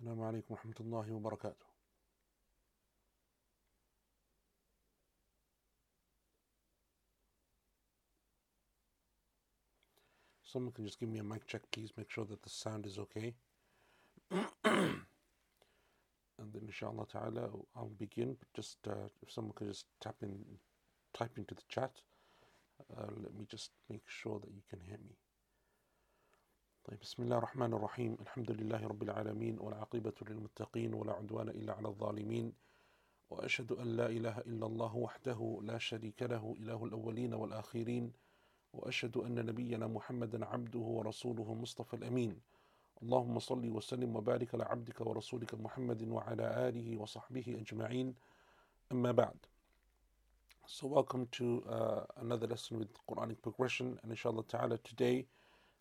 السلام عليكم ورحمة الله وبركاته Someone can just give me a mic check, please. Make sure that the sound is okay. and then, inshallah ta'ala, I'll begin. But just uh, if someone could just tap in, type into the chat, uh, let me just make sure that you can hear me. طيب بسم الله الرحمن الرحيم. الحمد لله رب العالمين والعاقبة للمتقين ولا عدوان إلا على الظالمين. وأشهد أن لا إله إلا الله وحده لا شريك له إله الأولين والآخرين. وأشهد أن نبينا محمدا عبده ورسوله مصطفى الأمين. اللهم صل وسلم وبارك على عبدك ورسولك محمد وعلى آله وصحبه أجمعين. أما بعد So welcome to uh, another lesson with Quranic progression. And inshallah ta'ala today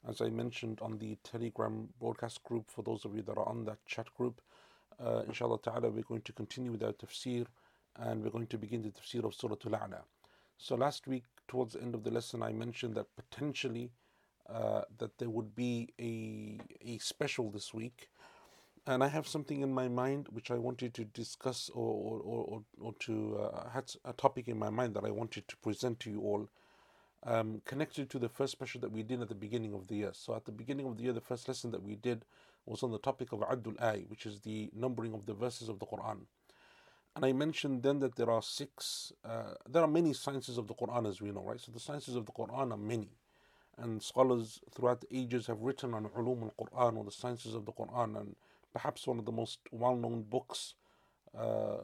as I mentioned on the Telegram broadcast group, for those of you that are on that chat group, uh, inshallah ta'ala, we're going to continue with our tafsir and we're going to begin the tafsir of Surah Al A'la. So last week, towards the end of the lesson, I mentioned that potentially uh, that there would be a, a special this week. And I have something in my mind which I wanted to discuss or, or, or, or to, uh, had a topic in my mind that I wanted to present to you all um, connected to the first special that we did at the beginning of the year. So at the beginning of the year, the first lesson that we did was on the topic of Addul Ay, which is the numbering of the verses of the Quran. And I mentioned then that there are six, uh, there are many sciences of the Quran as we know, right? So the sciences of the Quran are many. And scholars throughout the ages have written on Ulum al Quran or the sciences of the Quran. And perhaps one of the most well known books uh,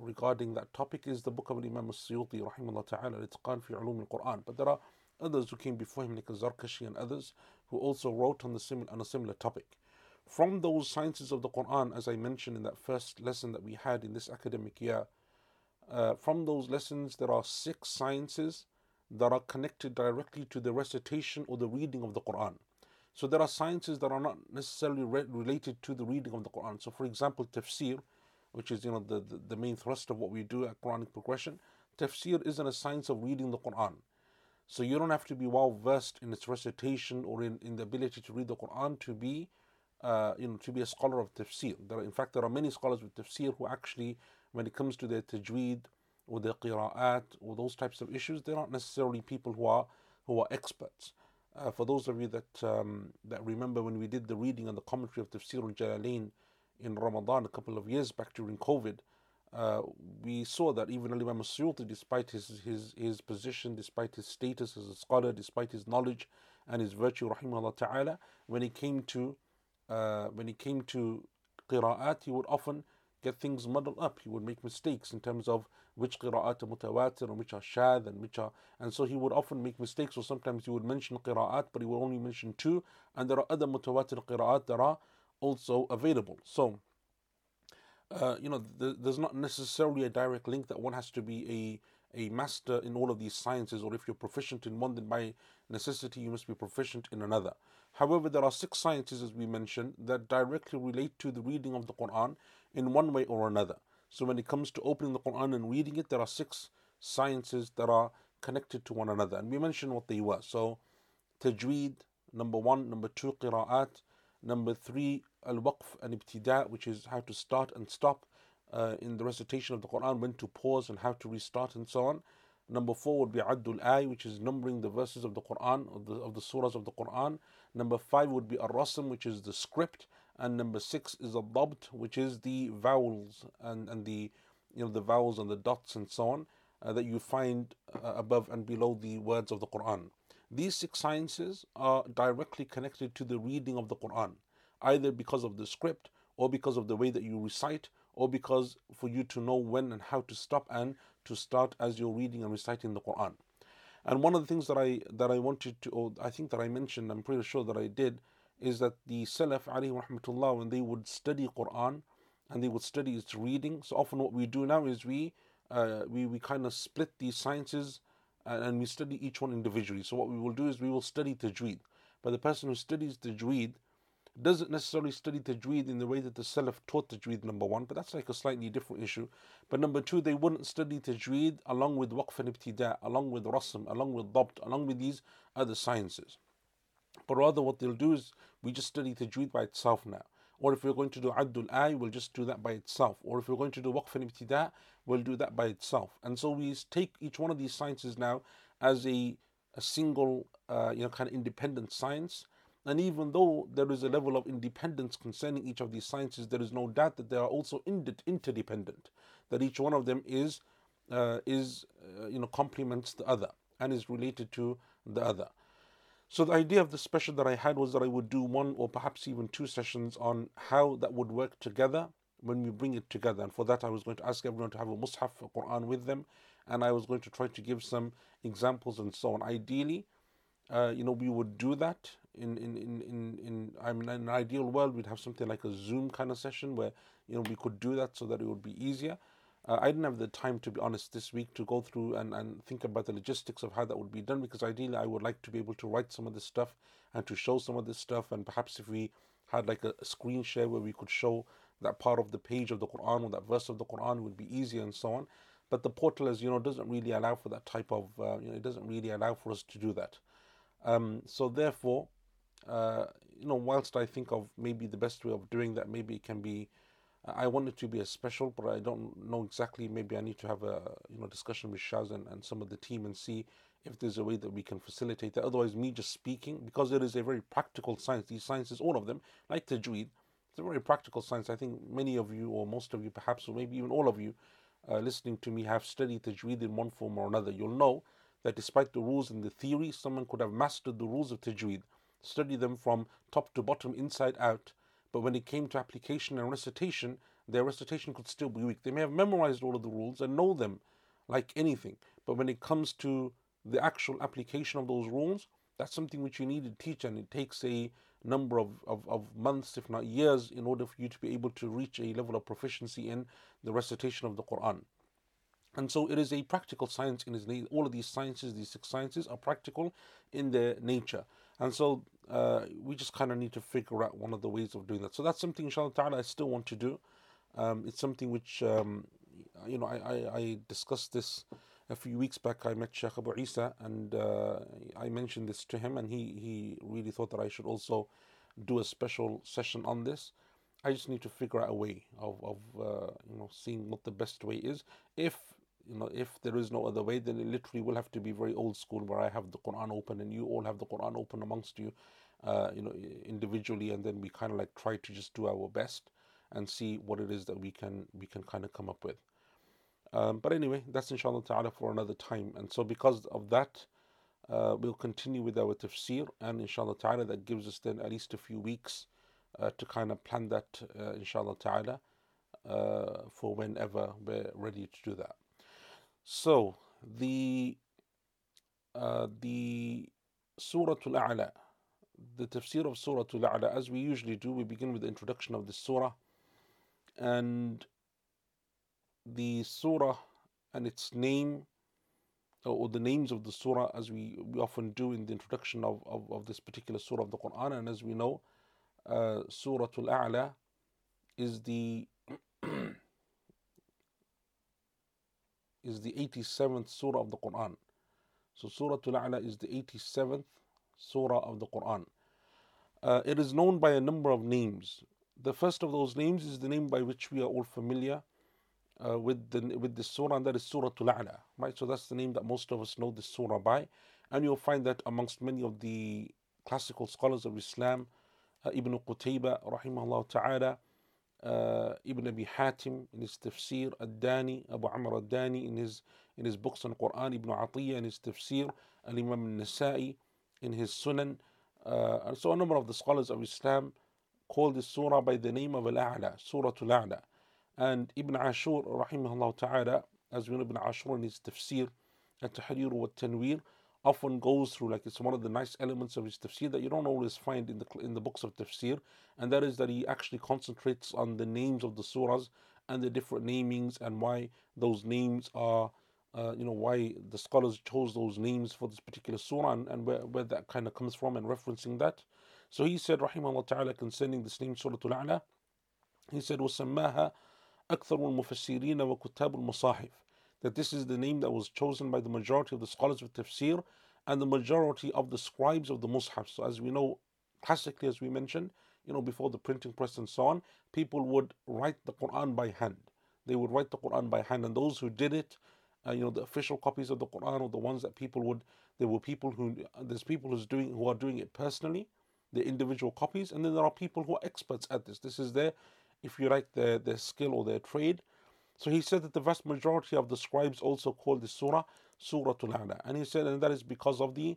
regarding that topic is the book of Imam al-Suyuti rahimahullah ta'ala al-Itqan fi ulum al-Quran. But there are others who came before him like Zarkashi and others who also wrote on, the sim- on a similar topic. From those sciences of the Quran as I mentioned in that first lesson that we had in this academic year uh, from those lessons there are six sciences that are connected directly to the recitation or the reading of the Quran. So there are sciences that are not necessarily re- related to the reading of the Quran. So for example tafsir which is you know the, the, the main thrust of what we do at Quranic progression, tafsir isn't a science of reading the Quran. So you don't have to be well versed in its recitation or in, in the ability to read the Quran to be uh, you know to be a scholar of tafsir. There are, in fact there are many scholars with tafsir who actually when it comes to their tajweed or their qira'at or those types of issues, they're not necessarily people who are who are experts. Uh, for those of you that um, that remember when we did the reading and the commentary of Tafsir al-Jalalain in Ramadan a couple of years back during COVID, uh, we saw that even Imam Suyuti, despite his, his, his position, despite his status as a scholar, despite his knowledge and his virtue, rahimahullah ta'ala, when he came to uh, when he came to qira'at, he would often get things muddled up. He would make mistakes in terms of which qira'at are mutawatir and which are shad and which are and so he would often make mistakes or sometimes he would mention qira'at but he would only mention two and there are other mutawatir qira'at that are also available. So, uh, you know, th- there's not necessarily a direct link that one has to be a, a master in all of these sciences, or if you're proficient in one, then by necessity you must be proficient in another. However, there are six sciences, as we mentioned, that directly relate to the reading of the Quran in one way or another. So, when it comes to opening the Quran and reading it, there are six sciences that are connected to one another, and we mentioned what they were. So, tajweed, number one, number two, qira'at, Number three, al waqf and ibtida, which is how to start and stop uh, in the recitation of the Quran, when to pause and how to restart and so on. Number four would be Addul Ay, which is numbering the verses of the Quran, of the, of the surahs of the Quran. Number five would be Ar Rasm, which is the script. And number six is a Dabt, which is the vowels and, and the you know the vowels and the dots and so on uh, that you find uh, above and below the words of the Quran. These six sciences are directly connected to the reading of the Quran, either because of the script or because of the way that you recite or because for you to know when and how to stop and to start as you're reading and reciting the Quran. And one of the things that I that I wanted to, or I think that I mentioned, I'm pretty sure that I did, is that the Salaf alayhi rahmatullah, when they would study Quran and they would study its reading, so often what we do now is we uh, we, we kind of split these sciences and, and we study each one individually. So what we will do is we will study tajweed. But the person who studies tajweed doesn't necessarily study tajweed in the way that the Salaf taught tajweed, number one, but that's like a slightly different issue. But number two, they wouldn't study tajweed along with waqf and ibtida, along with rasm, along with dabt, along with these other sciences. But rather, what they'll do is we just study tajweed by itself now. Or if we're going to do Addul Ay, we'll just do that by itself. Or if we're going to do Waqf and Ibtida, we'll do that by itself. And so we take each one of these sciences now as a, a single, uh, you know, kind of independent science. And even though there is a level of independence concerning each of these sciences, there is no doubt that they are also interdependent. That each one of them is, uh, is uh, you know, complements the other and is related to the other. So the idea of the special that I had was that I would do one or perhaps even two sessions on how that would work together when we bring it together. And for that, I was going to ask everyone to have a Mus'haf, a Quran with them, and I was going to try to give some examples and so on. Ideally, uh, you know, we would do that in in in in, in I mean, in an ideal world, we'd have something like a Zoom kind of session where you know we could do that so that it would be easier. Uh, I didn't have the time, to be honest, this week to go through and, and think about the logistics of how that would be done because ideally I would like to be able to write some of this stuff and to show some of this stuff. And perhaps if we had like a, screen share where we could show that part of the page of the Quran or that verse of the Quran would be easier and so on. But the portal, as you know, doesn't really allow for that type of, uh, you know, it doesn't really allow for us to do that. Um, so therefore, uh, you know, whilst I think of maybe the best way of doing that, maybe it can be I want it to be a special, but I don't know exactly. Maybe I need to have a you know discussion with Shaz and, and some of the team and see if there's a way that we can facilitate that. Otherwise, me just speaking, because it is a very practical science. These sciences, all of them, like Tajweed, it's a very practical science. I think many of you, or most of you, perhaps, or maybe even all of you, uh, listening to me, have studied Tajweed in one form or another. You'll know that despite the rules and the theory, someone could have mastered the rules of Tajweed, study them from top to bottom, inside out but when it came to application and recitation, their recitation could still be weak. They may have memorized all of the rules and know them like anything, but when it comes to the actual application of those rules, that's something which you need to teach, and it takes a number of, of, of months, if not years, in order for you to be able to reach a level of proficiency in the recitation of the Quran. And so it is a practical science in its nature. All of these sciences, these six sciences, are practical in their nature. And so uh, we just kind of need to figure out one of the ways of doing that. So that's something, inshallah ta'ala, I still want to do. Um, it's something which, um, you know, I, I, I, discussed this a few weeks back. I met Sheikh Abu Isa and uh, I mentioned this to him, and he, he really thought that I should also do a special session on this. I just need to figure out a way of, of uh, you know, seeing what the best way is. If you know, if there is no other way, then it literally will have to be very old school, where I have the Quran open and you all have the Quran open amongst you, uh, you know, individually, and then we kind of like try to just do our best and see what it is that we can we can kind of come up with. Um, but anyway, that's inshallah ta'ala for another time. And so because of that, uh, we'll continue with our tafsir, and inshallah ta'ala, that gives us then at least a few weeks uh, to kind of plan that, uh, inshallah ta'ala, uh, for whenever we're ready to do that. So the uh, the Surah Al-A'la, the tafsir of Surah Al-A'la, as we usually do, we begin with the introduction of the surah and the surah and its name or the names of the surah as we, we often do in the introduction of, of, of this particular surah of the Quran. And as we know uh, Surah Al-A'la is the is the 87th surah of the Quran. So Surah Al-A'la is the 87th surah of the Quran. Uh, it is known by a number of names. The first of those names is the name by which we are all familiar uh, with the with the surah, and that is Surah Al-A'la. Right, so that's the name that most of us know this surah by, and you'll find that amongst many of the classical scholars of Islam, uh, Ibn Qutayba, rahimahullah ta'ala, uh, Ibn Abi Hatim in his tafsir, Ad-Dani, Abu Amr Ad-Dani in his in his books on Quran, Ibn Atiyah in his tafsir, Al Imam Al-Nasa'i in his Sunan, uh, so a number of the scholars of Islam call this surah by the name of Al-A'la, Surah Al-A'la. And Ibn Ashur, rahimahullah ta'ala, as we know Ibn Ashur in his tafsir, At-Tahrir wa Tanwir, often goes through like it's one of the nice elements of his tafsir that you don't always find in the in the books of tafsir and that is that he actually concentrates on the names of the surahs and the different namings and why those names are uh, you know why the scholars chose those names for this particular surah and, and where, where that kind of comes from and referencing that so he said rahimahullah ta'ala concerning this name surah al-a'la he said وسماها أكثر المفسرين وكتاب المصاحف that this is the name that was chosen by the majority of the scholars of tafsir and the majority of the scribes of the mushaf. So, as we know, classically, as we mentioned, you know, before the printing press and so on, people would write the Quran by hand. They would write the Quran by hand, and those who did it, uh, you know, the official copies of the Quran or the ones that people would, there were people who, there's people who's doing, who are doing it personally, the individual copies, and then there are people who are experts at this. This is their, if you like, their, their skill or their trade. So he said that the vast majority of the scribes also called the surah Surah Al-A'la. And he said, and that is because of the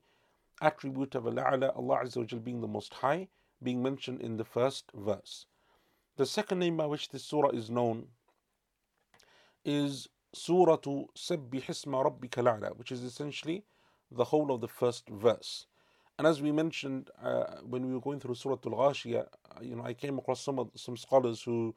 attribute of Al-A'la, Allah Azza wa Jal being the Most High, being mentioned in the first verse. The second name by which this surah is known is Surah Sabbih Isma Rabbika Al-A'la, which is essentially the whole of the first verse. And as we mentioned uh, when we were going through Surah Al-Ghashiyah, you know, I came across some of, some scholars who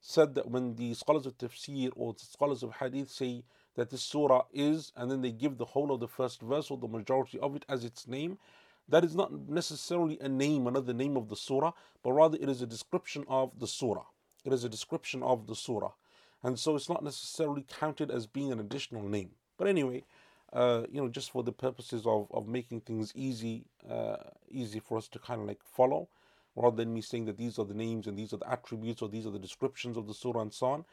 said that when the scholars of tafsir or the scholars of hadith say that this surah is, and then they give the whole of the first verse or the majority of it as its name, that is not necessarily a name, another name of the surah, but rather it is a description of the surah. It is a description of the surah. And so it's not necessarily counted as being an additional name. But anyway, uh, you know, just for the purposes of, of making things easy, uh, easy for us to kind of like follow, rather than me saying that these are the names and these are the attributes or these are the descriptions of the surah and so on.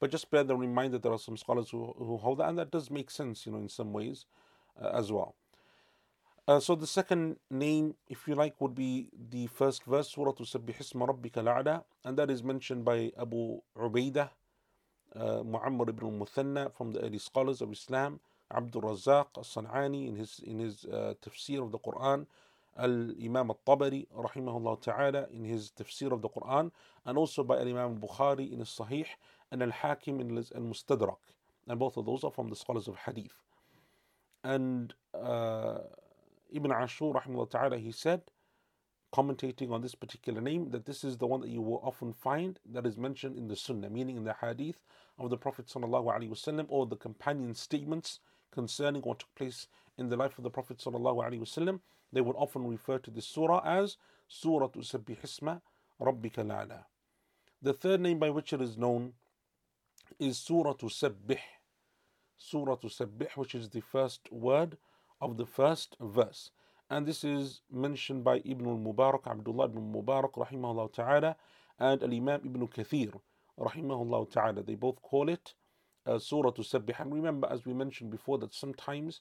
But just bear the reminder that there are some scholars who, who hold that, and that does make sense, you know, in some ways uh, as well. Uh, so the second name, if you like, would be the first verse, Surah Tusabbih Isma Rabbika La'ala, and that is mentioned by Abu Ubaidah, uh, Muammar ibn al-Muthanna from the early scholars of Islam, Abdul Razak al-San'ani in his, in his uh, tafsir of the Quran, Al-Imam al-Tabari rahimahullah ta'ala in his tafsir of the Quran and also by Al-Imam al-Bukhari in his Sahih and Al-Hakim in his Al-Mustadrak and both of those are from the scholars of Hadith. And uh, Ibn Ashur rahimahullah ta'ala he said commentating on this particular name that this is the one that you will often find that is mentioned in the Sunnah meaning in the Hadith of the Prophet sallallahu alaihi wasallam or the companion statements concerning what took place in the life of the Prophet sallallahu alaihi wasallam they would often refer to this surah as Surah Sabbih Isma Rabbika La'ala. The third name by which it is known is Surah Sabbih. Surah Sabbih, which is the first word of the first verse. And this is mentioned by Ibn al-Mubarak, Abdullah ibn Mubarak, rahimahullah ta'ala, and Al-Imam Ibn Kathir, rahimahullah ta'ala. They both call it uh, Surah Sabbih. And remember, as we mentioned before, that sometimes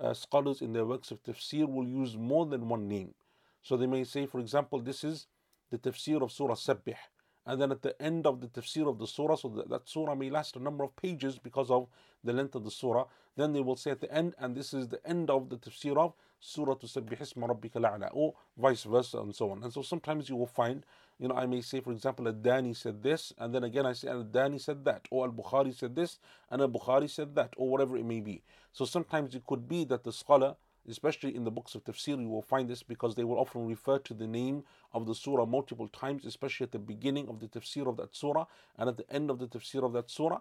uh, scholars in their works of tafsir will use more than one name. So they may say, for example, this is the tafsir of Surah Sabbih. And then at the end of the tafsir of the surah, so that, that surah may last a number of pages because of the length of the surah. Then they will say at the end, and this is the end of the tafsir of Surah Tusabbih Isma Rabbika or vice versa, and so on. And so sometimes you will find you know, I may say, for example, Al-Dani said this, and then again I say Al-Dani said that, or Al-Bukhari said this, and Al-Bukhari said that, or whatever it may be. So sometimes it could be that the scholar, especially in the books of tafsir, you will find this because they will often refer to the name of the surah multiple times, especially at the beginning of the tafsir of that surah and at the end of the tafsir of that surah.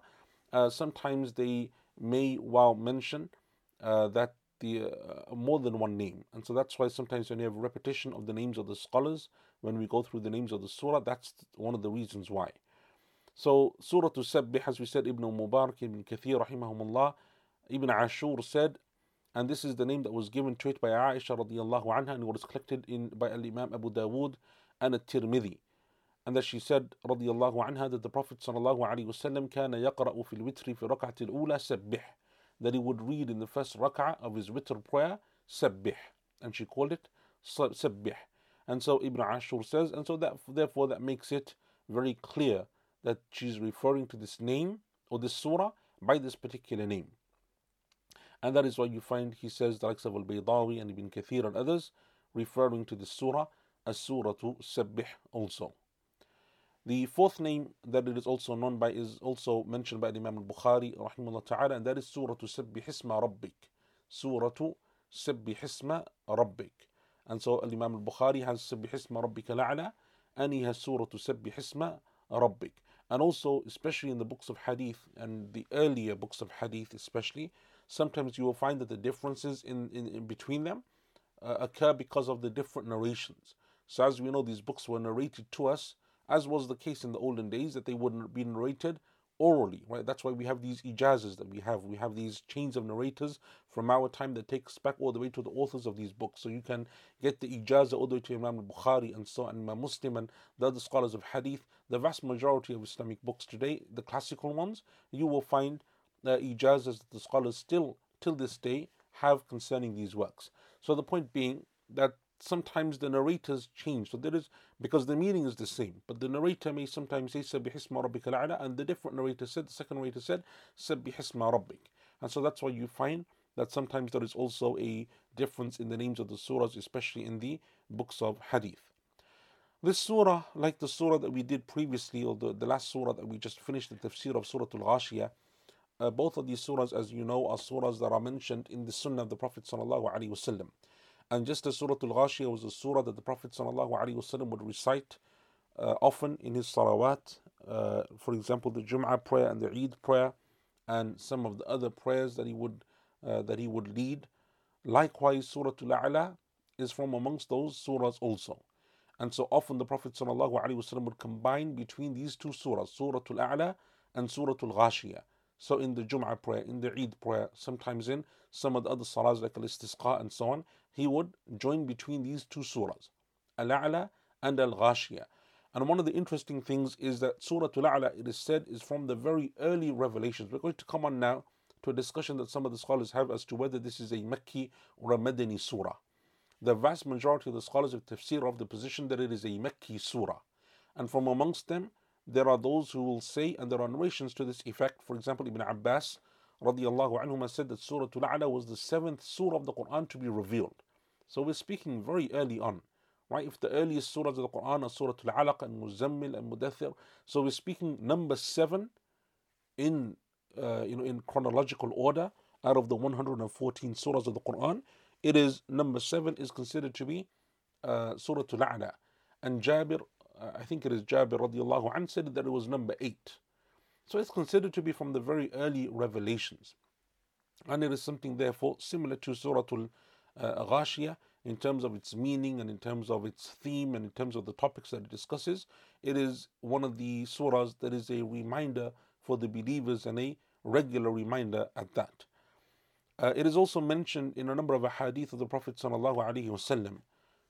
Uh, sometimes they may well mention uh, that the uh, more than one name, and so that's why sometimes when you have repetition of the names of the scholars, when we go through the names of the surah, that's one of the reasons why. So, Surah Sabbih, as we said, Ibn Mubarak, Ibn Kathir, rahimahumullah, Ibn Ashur said, and this is the name that was given to it by Aisha radiallahu anha, and it was collected in by Al Imam Abu Dawood and At Tirmidhi. And that she said radiallahu anha that the Prophet sallallahu alaihi wasallam كان يقرأ في الوتر في ركعة الأولى سبح that he would read in the first rak'ah of his witr prayer سبح and she called it سبح and so Ibn Ashur says, and so that therefore that makes it very clear that she's referring to this name or this surah by this particular name. And that is why you find he says the likes of Al Baydawi and Ibn Kathir and others referring to this surah as Surah to Sabbih also. The fourth name that it is also known by is also mentioned by Imam al Bukhari rahimahullah ta'ala, and that is Surah to Sabbih Isma Rabbik. Surah to Sabbih Isma Rabbik. And so Imam al-Bukhari has Sabbih Isma Rabbika La'ala and he has Surah to Sabbih Isma Rabbik. And also, especially in the books of Hadith and the earlier books of Hadith especially, sometimes you will find that the differences in, in, in between them uh, occur because of the different narrations. So as we know, these books were narrated to us, as was the case in the olden days, that they would be narrated orally, right? That's why we have these ijazas that we have. We have these chains of narrators from our time that takes back all the way to the authors of these books. So you can get the ijazah all the way to Imam al-Bukhari and so on, Imam Muslim and the other scholars of hadith. The vast majority of Islamic books today, the classical ones, you will find uh, ijazas that the scholars still, till this day, have concerning these works. So the point being that sometimes the narrators change. So there is because the meaning is the same, but the narrator may sometimes say Sabbihisma Rabbika al and the different narrator said, the second narrator said Sabbihisma Rabbik. And so that's why you find that sometimes there is also a difference in the names of the surahs, especially in the books of hadith. This surah, like the surah that we did previously, or the, the last surah that we just finished, the tafsir of Surah Al Ghashiyah, uh, both of these surahs, as you know, are surahs that are mentioned in the Sunnah of the Prophet sallallahu alaihi wasallam. And just as Surah Al Ghashiyah was a surah that the Prophet ﷺ would recite uh, often in his salawat, uh, for example, the Jum'ah prayer and the Eid prayer, and some of the other prayers that he would uh, that he would lead. Likewise, Surah Al A'la is from amongst those surahs also. And so often the Prophet ﷺ would combine between these two surahs, Surah Al A'la and Surah Al Ghashiyah. So in the Jum'ah prayer, in the Eid prayer, sometimes in some of the other salahs like Al Istisqa and so on, he would join between these two surahs, Al-A'la and Al-Ghashiyah. And one of the interesting things is that Surah Al-A'la, it is said, is from the very early revelations. We're going to come on now to a discussion that some of the scholars have as to whether this is a Makki or a Madani surah. The vast majority of the scholars of tafsir of the position that it is a Makki surah. And from amongst them, there are those who will say, and there are narrations to this effect. For example, Ibn Abbas radiallahu anhuma said that Surah Al-A'la was the seventh surah of the Quran to be revealed. So we're speaking very early on. Right? If the earliest surahs of the Quran are Surah Al-Alaq and Muzammil and Mudathir, so we're speaking number seven in uh, you know in chronological order out of the 114 surahs of the Quran. It is number seven is considered to be uh, Surah Al-A'la. And Jabir, uh, I think it is Jabir radiallahu anh, said that it was number eight. So it's considered to be from the very early revelations. And it is something, therefore, similar to Surah Al Ghashiyah in terms of its meaning and in terms of its theme and in terms of the topics that it discusses. It is one of the surahs that is a reminder for the believers and a regular reminder at that. Uh, it is also mentioned in a number of hadith of the Prophet And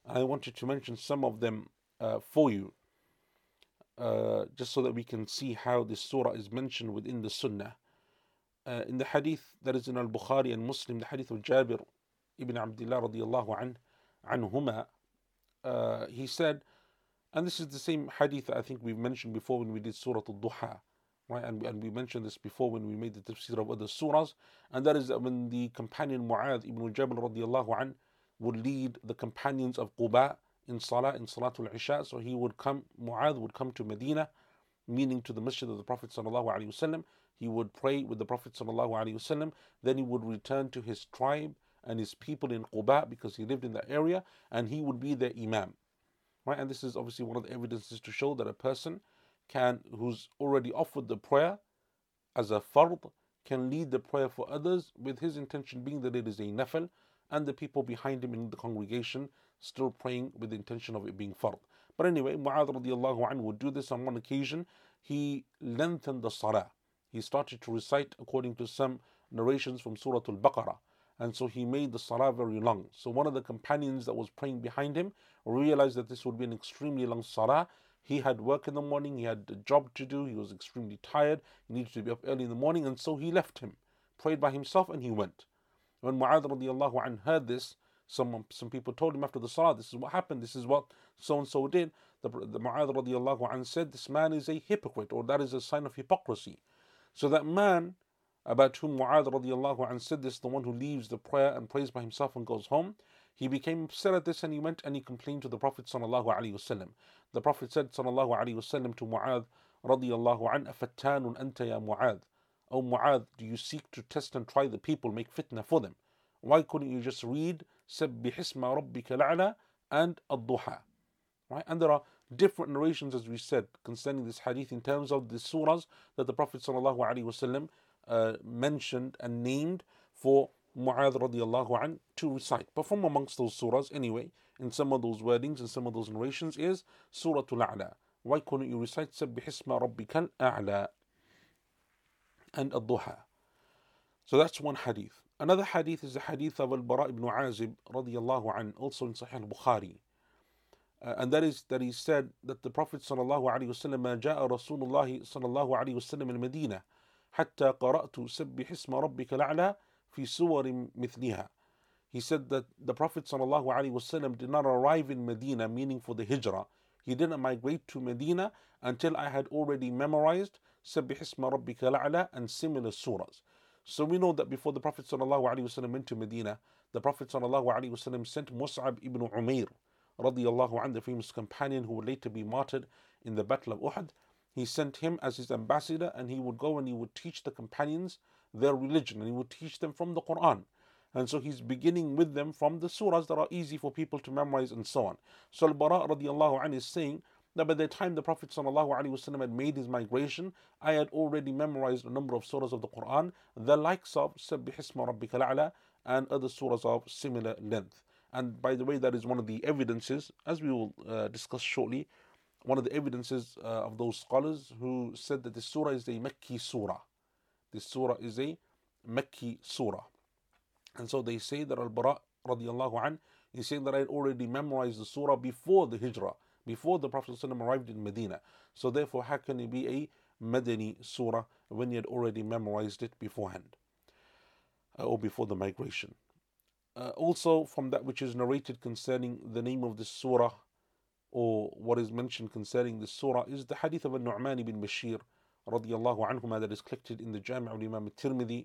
I wanted to mention some of them uh, for you. Uh, just so that we can see how this surah is mentioned within the Sunnah. Uh, in the hadith that is in Al Bukhari and Muslim, the hadith of Jabir ibn Abdullah radiallahu an, uh, he said, and this is the same hadith that I think we've mentioned before when we did Surah Al Duha, right? And, and we mentioned this before when we made the tafsir of other surahs, and that is when the companion Mu'adh ibn Jabal radiallahu an would lead the companions of Quba in Salah, in Salatul Isha. So he would come, Mu'adh would come to Medina, meaning to the masjid of the Prophet Wasallam. He would pray with the Prophet Wasallam. Then he would return to his tribe and his people in Quba because he lived in that area and he would be their Imam. Right? And this is obviously one of the evidences to show that a person can, who's already offered the prayer as a fard, can lead the prayer for others with his intention being that it is a nafil and the people behind him in the congregation still praying with the intention of it being fard. But anyway, Mu'adh radiallahu anhu would do this on one occasion. He lengthened the salah. He started to recite according to some narrations from Surah Al Baqarah. And so he made the salah very long. So one of the companions that was praying behind him realized that this would be an extremely long salah. He had work in the morning, he had a job to do, he was extremely tired, he needed to be up early in the morning, and so he left him, prayed by himself, and he went. When Mu'adh radiallahu anh heard this, some some people told him after the salah, this is what happened, this is what so and so did. The, the Mu'adh radiallahu anh said, This man is a hypocrite, or that is a sign of hypocrisy. So that man about whom Mu'adh radiallahu anh said this, the one who leaves the prayer and prays by himself and goes home, he became upset at this and he went and he complained to the Prophet sallallahu alaihi wasallam. The Prophet said sallallahu alaihi wasallam to Mu'adh radiallahu anh, Afattanun anta ya Mu'adh. O Mu'adh, do you seek to test and try the people, make fitna for them? Why couldn't you just read سبح اسم ربك الأعلى and الضحى right and there are different narrations as we said concerning this hadith in terms of the surahs that the Prophet sallallahu alaihi wasallam uh, mentioned and named for Mu'adh radiallahu an to recite. But from amongst those surahs anyway, in some of those wordings and some of those narrations is Surah Al-A'la. Why couldn't you recite Sabbihisma Rabbikal A'la and Ad-Duha? So that's one hadith. Another hadith is the hadith of Al-Bara ibn Azib radiallahu an, also in Sahih al-Bukhari. Uh, and that is that he said that the Prophet sallallahu alaihi wasallam ما جاء رسول الله صلى الله عليه وسلم المدينة حتى قرأت سبح اسم ربك الأعلى في سور مثلها. He said that the Prophet sallallahu alaihi wasallam did not arrive in Medina, meaning for the Hijrah. He didn't migrate to Medina until I had already memorized سبح اسم ربك الأعلى and similar surahs. So we know that before the Prophet ﷺ went to Medina, the Prophet ﷺ sent Mus'ab ibn Umair, radiallahu anhu, the famous companion who would later be martyred in the Battle of Uhud. He sent him as his ambassador, and he would go and he would teach the companions their religion, and he would teach them from the Quran. And so he's beginning with them from the surahs that are easy for people to memorize and so on. So Al-Bara radiallahu anhu is saying that by the time the Prophet ﷺ had made his migration, I had already memorized a number of surahs of the Quran, the likes of Sabbih Isma Rabbika Ala and other surahs of similar length. And by the way, that is one of the evidences, as we will uh, discuss shortly, one of the evidences uh, of those scholars who said that this surah is a Mekki surah. This surah is a Mekki surah. And so they say that Al-Bara radiallahu an is saying that I had already memorized the surah before the hijrah before the Prophet ﷺ arrived in Medina. So therefore, how can it be a Madani surah when he had already memorized it beforehand uh, or before the migration? Uh, also, from that which is narrated concerning the name of the surah or what is mentioned concerning the surah is the hadith of Nu'man ibn Bashir radiallahu anhuma that is collected in the Jami' al-Imam al-Tirmidhi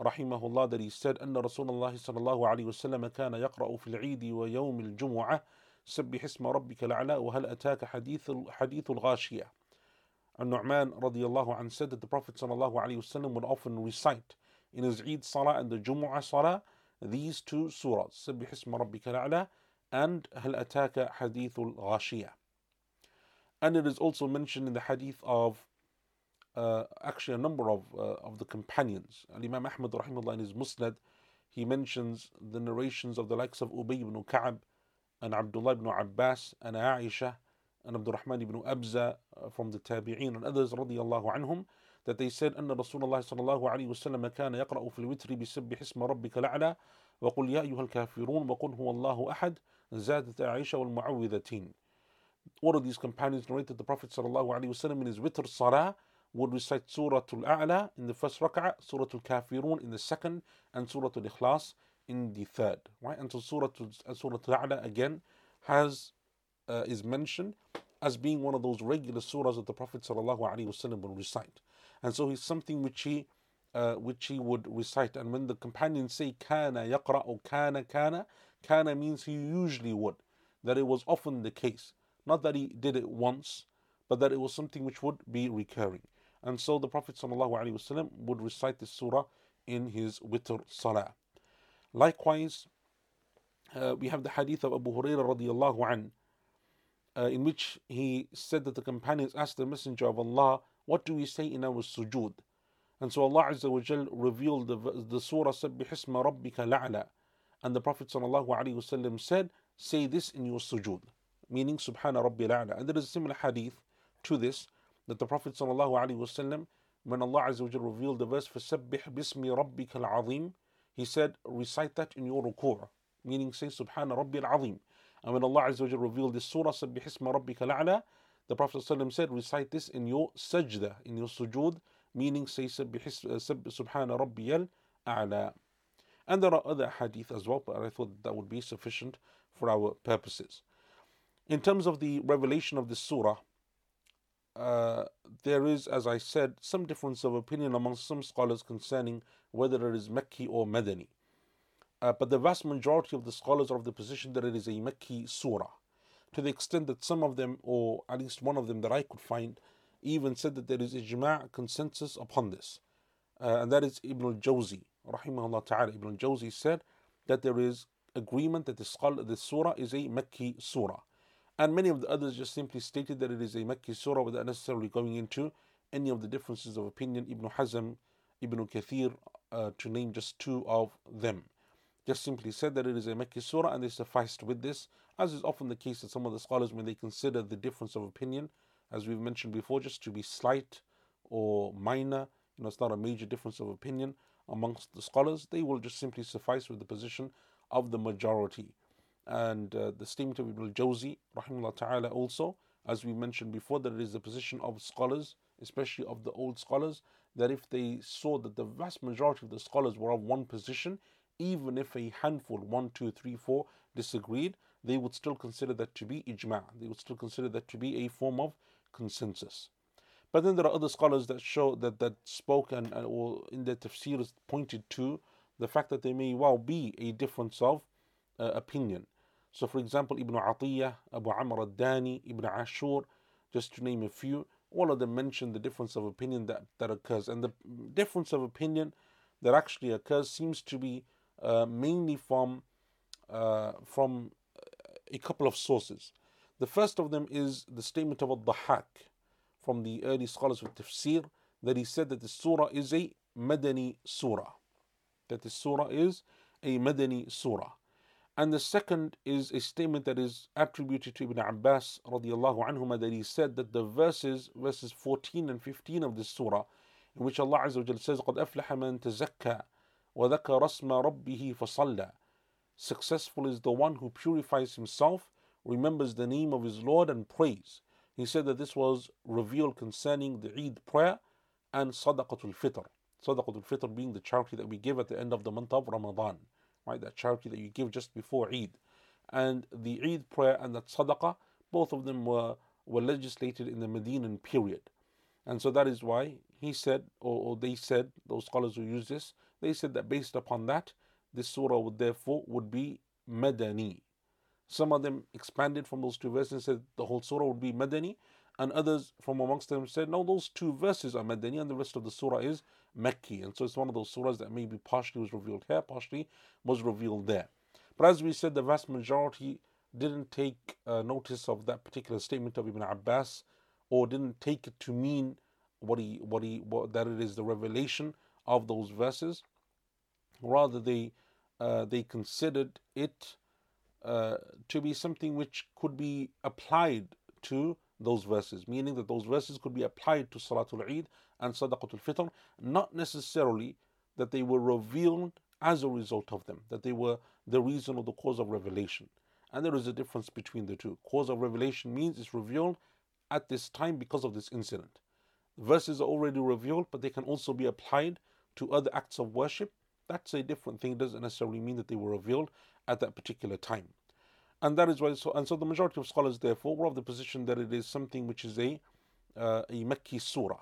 رحمه الله that he said أن رسول الله صلى الله عليه وسلم كان يقرأ في العيد ويوم الجمعة سبح اسم ربك الأعلى وهل أتاك حديث حديث الغاشية An-Nu'man radiallahu anhu said that the Prophet sallallahu alayhi wasallam would often recite in his Eid Salah and the Jumu'ah Salah these two surahs, سبح اسم ربك الأعلى and هل أتاك حديث الغاشية. And it is also mentioned in the hadith of uh, actually a number of uh, of the companions. Imam Ahmad rahimahullah in his Musnad, he mentions the narrations of the likes of Ubay ibn Ka'ab and Abdullah ibn Abbas and Aisha and Abdurrahman ibn Abza uh, from the Tabi'een and others radiallahu anhum that they said أن رسول الله صلى الله عليه وسلم كان يقرأ في الوتر بسبح اسم ربك الأعلى وقل يا أيها الكافرون وقل هو الله أحد زادت عائشة والمعوذتين One of these companions narrated the Prophet صلى الله عليه وسلم in his witr salah would recite Surah Al-A'la in the first rak'ah, Surah Al-Kafirun in the second, and Surah Al-Ikhlas in the third, right? And so Surah Surah Al-A'la again has uh, is mentioned as being one of those regular surahs that the Prophet sallallahu ﷺ would recite, and so it's something which he uh, which he would recite. And when the companions say kana yaqra or kana kana, kana means he usually would, that it was often the case, not that he did it once, but that it was something which would be recurring. And so the Prophet sallallahu ﷺ would recite this surah in his witr salah. Likewise, uh, we have the hadith of Abu Hurairah radiallahu an, uh, in which he said that the companions asked the Messenger of Allah, What do we say in our sujood? And so Allah Azza wa Jal revealed the, the surah Sabbih Isma Rabbika La'la. And the Prophet ﷺ said, Say this in your sujood, meaning Subhana Rabbi La'la. And there is a similar hadith to this that the Prophet ﷺ, when Allah Azza wa Jal revealed the verse, فَسَبِّحْ بِاسْمِ رَبِّكَ الْعَظِيمِ he said, recite that in your ruku', meaning say Subhana Rabbi al-Azim. And when Allah Azza wa revealed this surah, Sabbih Isma Rabbika al the Prophet said, recite this in your sajda, in your sujood, meaning say Subhana Rabbi al-A'la. And there are other hadith as well, but I thought that would be sufficient for our purposes. In terms of the revelation of this surah, uh, there is, as I said, some difference of opinion among some scholars concerning whether it is Mekki or Madani. Uh, but the vast majority of the scholars are of the position that it is a Mekki surah, to the extent that some of them, or at least one of them that I could find, even said that there is ijma' consensus upon this. Uh, and that is Ibn al-Jawzi, rahimahullah ta'ala. Ibn al-Jawzi said that there is agreement that the, the surah is a Mekki surah. And many of the others just simply stated that it is a Mekki surah without necessarily going into any of the differences of opinion. Ibn Hazm, Ibn Kathir, uh, to name just two of them. Just simply said that it is a Mekki surah and they sufficed with this, as is often the case that some of the scholars, when they consider the difference of opinion, as we've mentioned before, just to be slight or minor You know, it's not a major difference of opinion amongst the scholars. They will just simply suffice with the position of the majority. And uh, the statement of Ibn al-Jawzi, rahimahullah ta'ala, also, as we mentioned before, that it is the position of scholars, especially of the old scholars, that if they saw that the vast majority of the scholars were of one position, even if a handful, one, two, three, four, disagreed, they would still consider that to be ijma'. They would still consider that to be a form of consensus. But then there are other scholars that show that that spoke and, and or in their tafsirs pointed to the fact that there may well be a difference of uh, opinion. So, for example, Ibn Atiyah, Abu Amr al-Dani, Ibn Ashur, just to name a few, all of them mention the difference of opinion that, that occurs. And the difference of opinion that actually occurs seems to be uh, mainly from uh, from a couple of sources. The first of them is the statement of Al-Dhahak from the early scholars of tafsir that he said that the surah is a Madani surah. That the surah is a Madani surah. And the second is a statement that is attributed to Ibn Abbas radiallahu anhuma that he said that the verses, verses 14 and 15 of this surah, in which Allah Azza wa says, قَدْ أَفْلَحَ مَنْ تَزَكَّى وَذَكَرَ اسْمَ رَبِّهِ فَصَلَّى Successful is the one who purifies himself, remembers the name of his Lord and prays. He said that this was revealed concerning the Eid prayer and Sadaqatul Fitr. Sadaqatul Fitr being the charity that we give at the end of the month of Ramadan right? That charity that you give just before Eid. And the Eid prayer and that Sadaqah, both of them were, were legislated in the Medinan period. And so that is why he said, or, or they said, those scholars who use this, they said that based upon that, this surah would therefore would be Madani. Some of them expanded from those two verses and said the whole surah would be Madani, and others from amongst them said no, those two verses are Madani, and the rest of the surah is Mekki. And so it's one of those surahs that maybe partially was revealed here, partially was revealed there. But as we said, the vast majority didn't take uh, notice of that particular statement of Ibn Abbas, or didn't take it to mean what he what he what, that it is the revelation of those verses. Rather, they uh, they considered it uh, to be something which could be applied to those verses, meaning that those verses could be applied to Salatul Eid and Sadaqatul Fitr, not necessarily that they were revealed as a result of them, that they were the reason or the cause of revelation. And there is a difference between the two. Cause of revelation means it's revealed at this time because of this incident. Verses are already revealed, but they can also be applied to other acts of worship that's a different thing. It doesn't necessarily mean that they were revealed at that particular time. And that is why, so, and so the majority of scholars, therefore, were of the position that it is something which is a uh, a Mekki surah.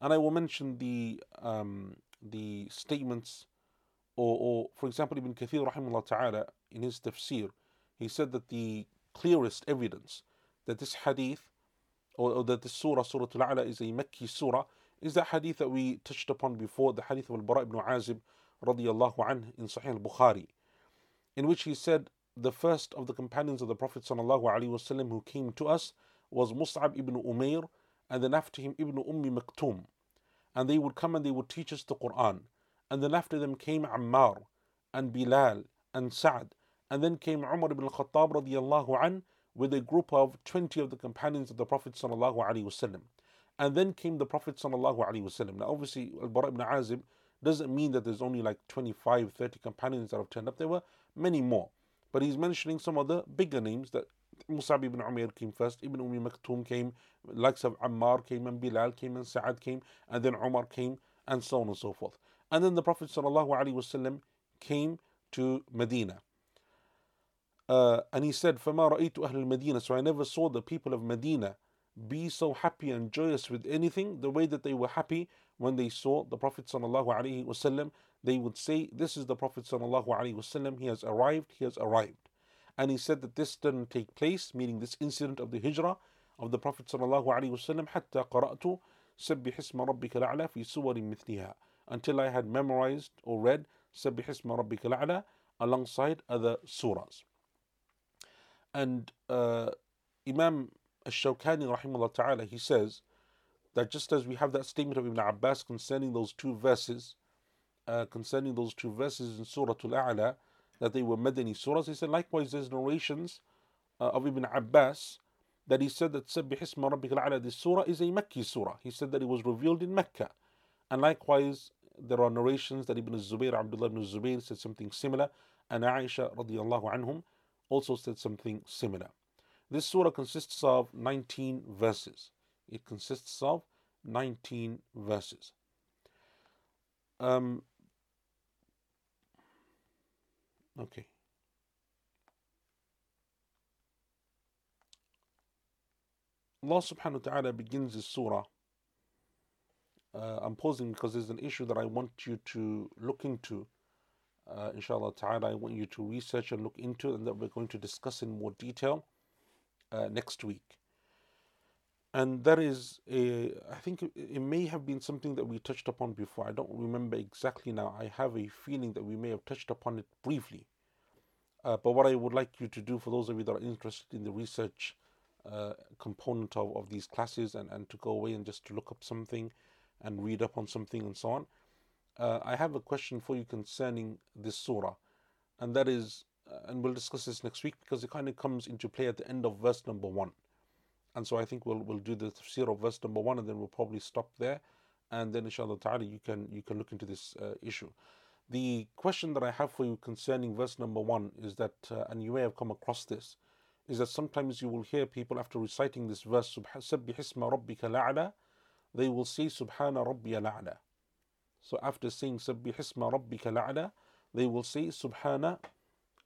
And I will mention the um, the statements, or, or for example, Ibn Kathir, rahimahullah ta'ala, in his tafsir, he said that the clearest evidence that this hadith, or, or that this surah, Surah Al-A'la, is a Mekki surah, is that hadith that we touched upon before, the hadith of Al-Bara ibn Azib, radiallahu anh in Sahih al-Bukhari, in which he said, the first of the companions of the Prophet wasallam who came to us was Mus'ab ibn Umair, and then after him Ibn Ummi Maktum. And they would come and they would teach us the Quran. And then after them came Ammar and Bilal and Sa'd. And then came Umar ibn radiallahu an with a group of 20 of the companions of the Prophet sallallahu. And then came the Prophet sallallahu. Now obviously Al-Bara ibn Azib doesn't mean that there's only like 25, 30 companions that have turned up. There were many more. But he's mentioning some of the bigger names that Musab ibn Umair came first, Ibn Umi Maktoum came, likes of Ammar came, and Bilal came, and Sa'ad came, and then Umar came, and so on and so forth. And then the Prophet ﷺ came to Medina. Uh, and he said, فَمَا رَأَيْتُ أَهْلَ الْمَدِينَةِ So I never saw the people of Medina be so happy and joyous with anything the way that they were happy when they saw the Prophet wasallam, they would say, This is the Prophet wasallam. he has arrived, he has arrived. And he said that this didn't take place, meaning this incident of the hijrah of the Prophet wasallam, حتى قرأت سبح اسم ربك الأعلى في سور مثلها until I had memorized or read سبح اسم ربك الأعلى alongside other surahs. And uh, Imam Al-Shawkani rahimahullah ta'ala, he says that just as we have that statement of Ibn Abbas concerning those two verses, uh, concerning those two verses in Surah Al-A'la, that they were Madani surahs, he said likewise there's narrations uh, of Ibn Abbas that he said that Sabbih Isma Rabbika Al-A'la, this surah is a Mekki surah. He said that it was revealed in Mecca. And likewise, there are narrations that Ibn Zubayr, Abdullah ibn Zubayr said something similar, and Aisha radiallahu anhum also said something similar. This surah consists of 19 verses. It consists of 19 verses. Um, okay. Allah subhanahu wa ta'ala begins this surah. Uh, I'm pausing because there's an issue that I want you to look into. Uh, inshallah ta'ala, I want you to research and look into, and that we're going to discuss in more detail uh, next week. And that is, a, I think it may have been something that we touched upon before. I don't remember exactly now. I have a feeling that we may have touched upon it briefly. Uh, but what I would like you to do, for those of you that are interested in the research uh, component of, of these classes and, and to go away and just to look up something and read up on something and so on. Uh, I have a question for you concerning this surah, and that is, uh, and we'll discuss this next week because it kind of comes into play at the end of verse number one. And so I think we'll we'll do the tafsir of verse number one, and then we'll probably stop there, and then inshallah ta'ala you can you can look into this uh, issue. The question that I have for you concerning verse number one is that, uh, and you may have come across this, is that sometimes you will hear people after reciting this verse, Subhisma Rabbika La'la, they will say Subhana Rabbiya lā'ala. So after saying Subhisma Rabbika La'la, they will say Subhana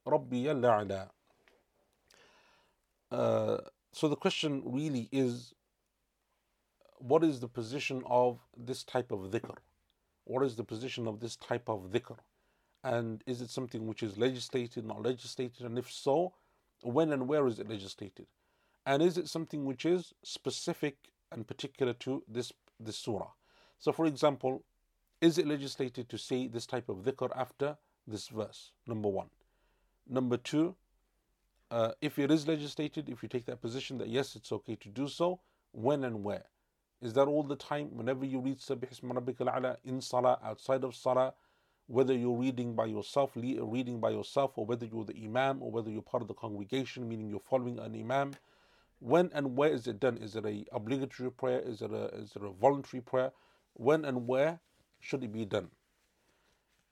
Rabbiya La'la. Uh, so the question really is what is the position of this type of dhikr? What is the position of this type of dhikr? And is it something which is legislated, not legislated? And if so, when and where is it legislated? And is it something which is specific and particular to this, this surah? So, for example, is it legislated to say this type of dhikr after this verse? Number one. Number two, uh, if it is legislated, if you take that position that yes, it's okay to do so, when and where? Is that all the time? Whenever you read Sabih Isma in Salah, outside of Salah, whether you're reading by yourself, reading by yourself, or whether you're the Imam, or whether you're part of the congregation, meaning you're following an Imam. When and where is it done? Is it a obligatory prayer? Is it a is it a voluntary prayer? When and where should it be done?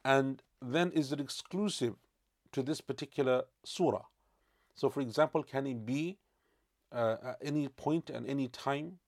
And then is it exclusive to this particular surah? So, for example, can it be uh, at any point and any time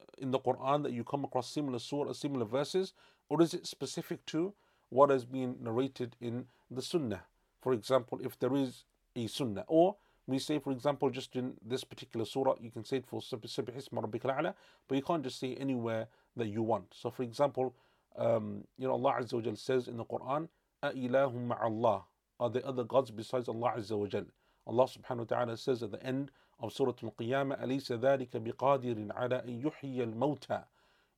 uh, in the Quran that you come across similar surah, similar verses, or is it specific to what has been narrated in the Sunnah? For example, if there is a Sunnah, or we say, for example, just in this particular surah, you can say it for Subhisma but you can't just say anywhere that you want. So, for example, um, you know, Allah Azza wa says in the Quran, Are there other gods besides Allah Azza wa Allah subhanahu wa ta'ala says at the end of Surah Al-Qiyamah, أَلَيْسَ ذَلِكَ بِقَادِرٍ عَلَىٰ أَن يُحْيِيَ الْمَوْتَى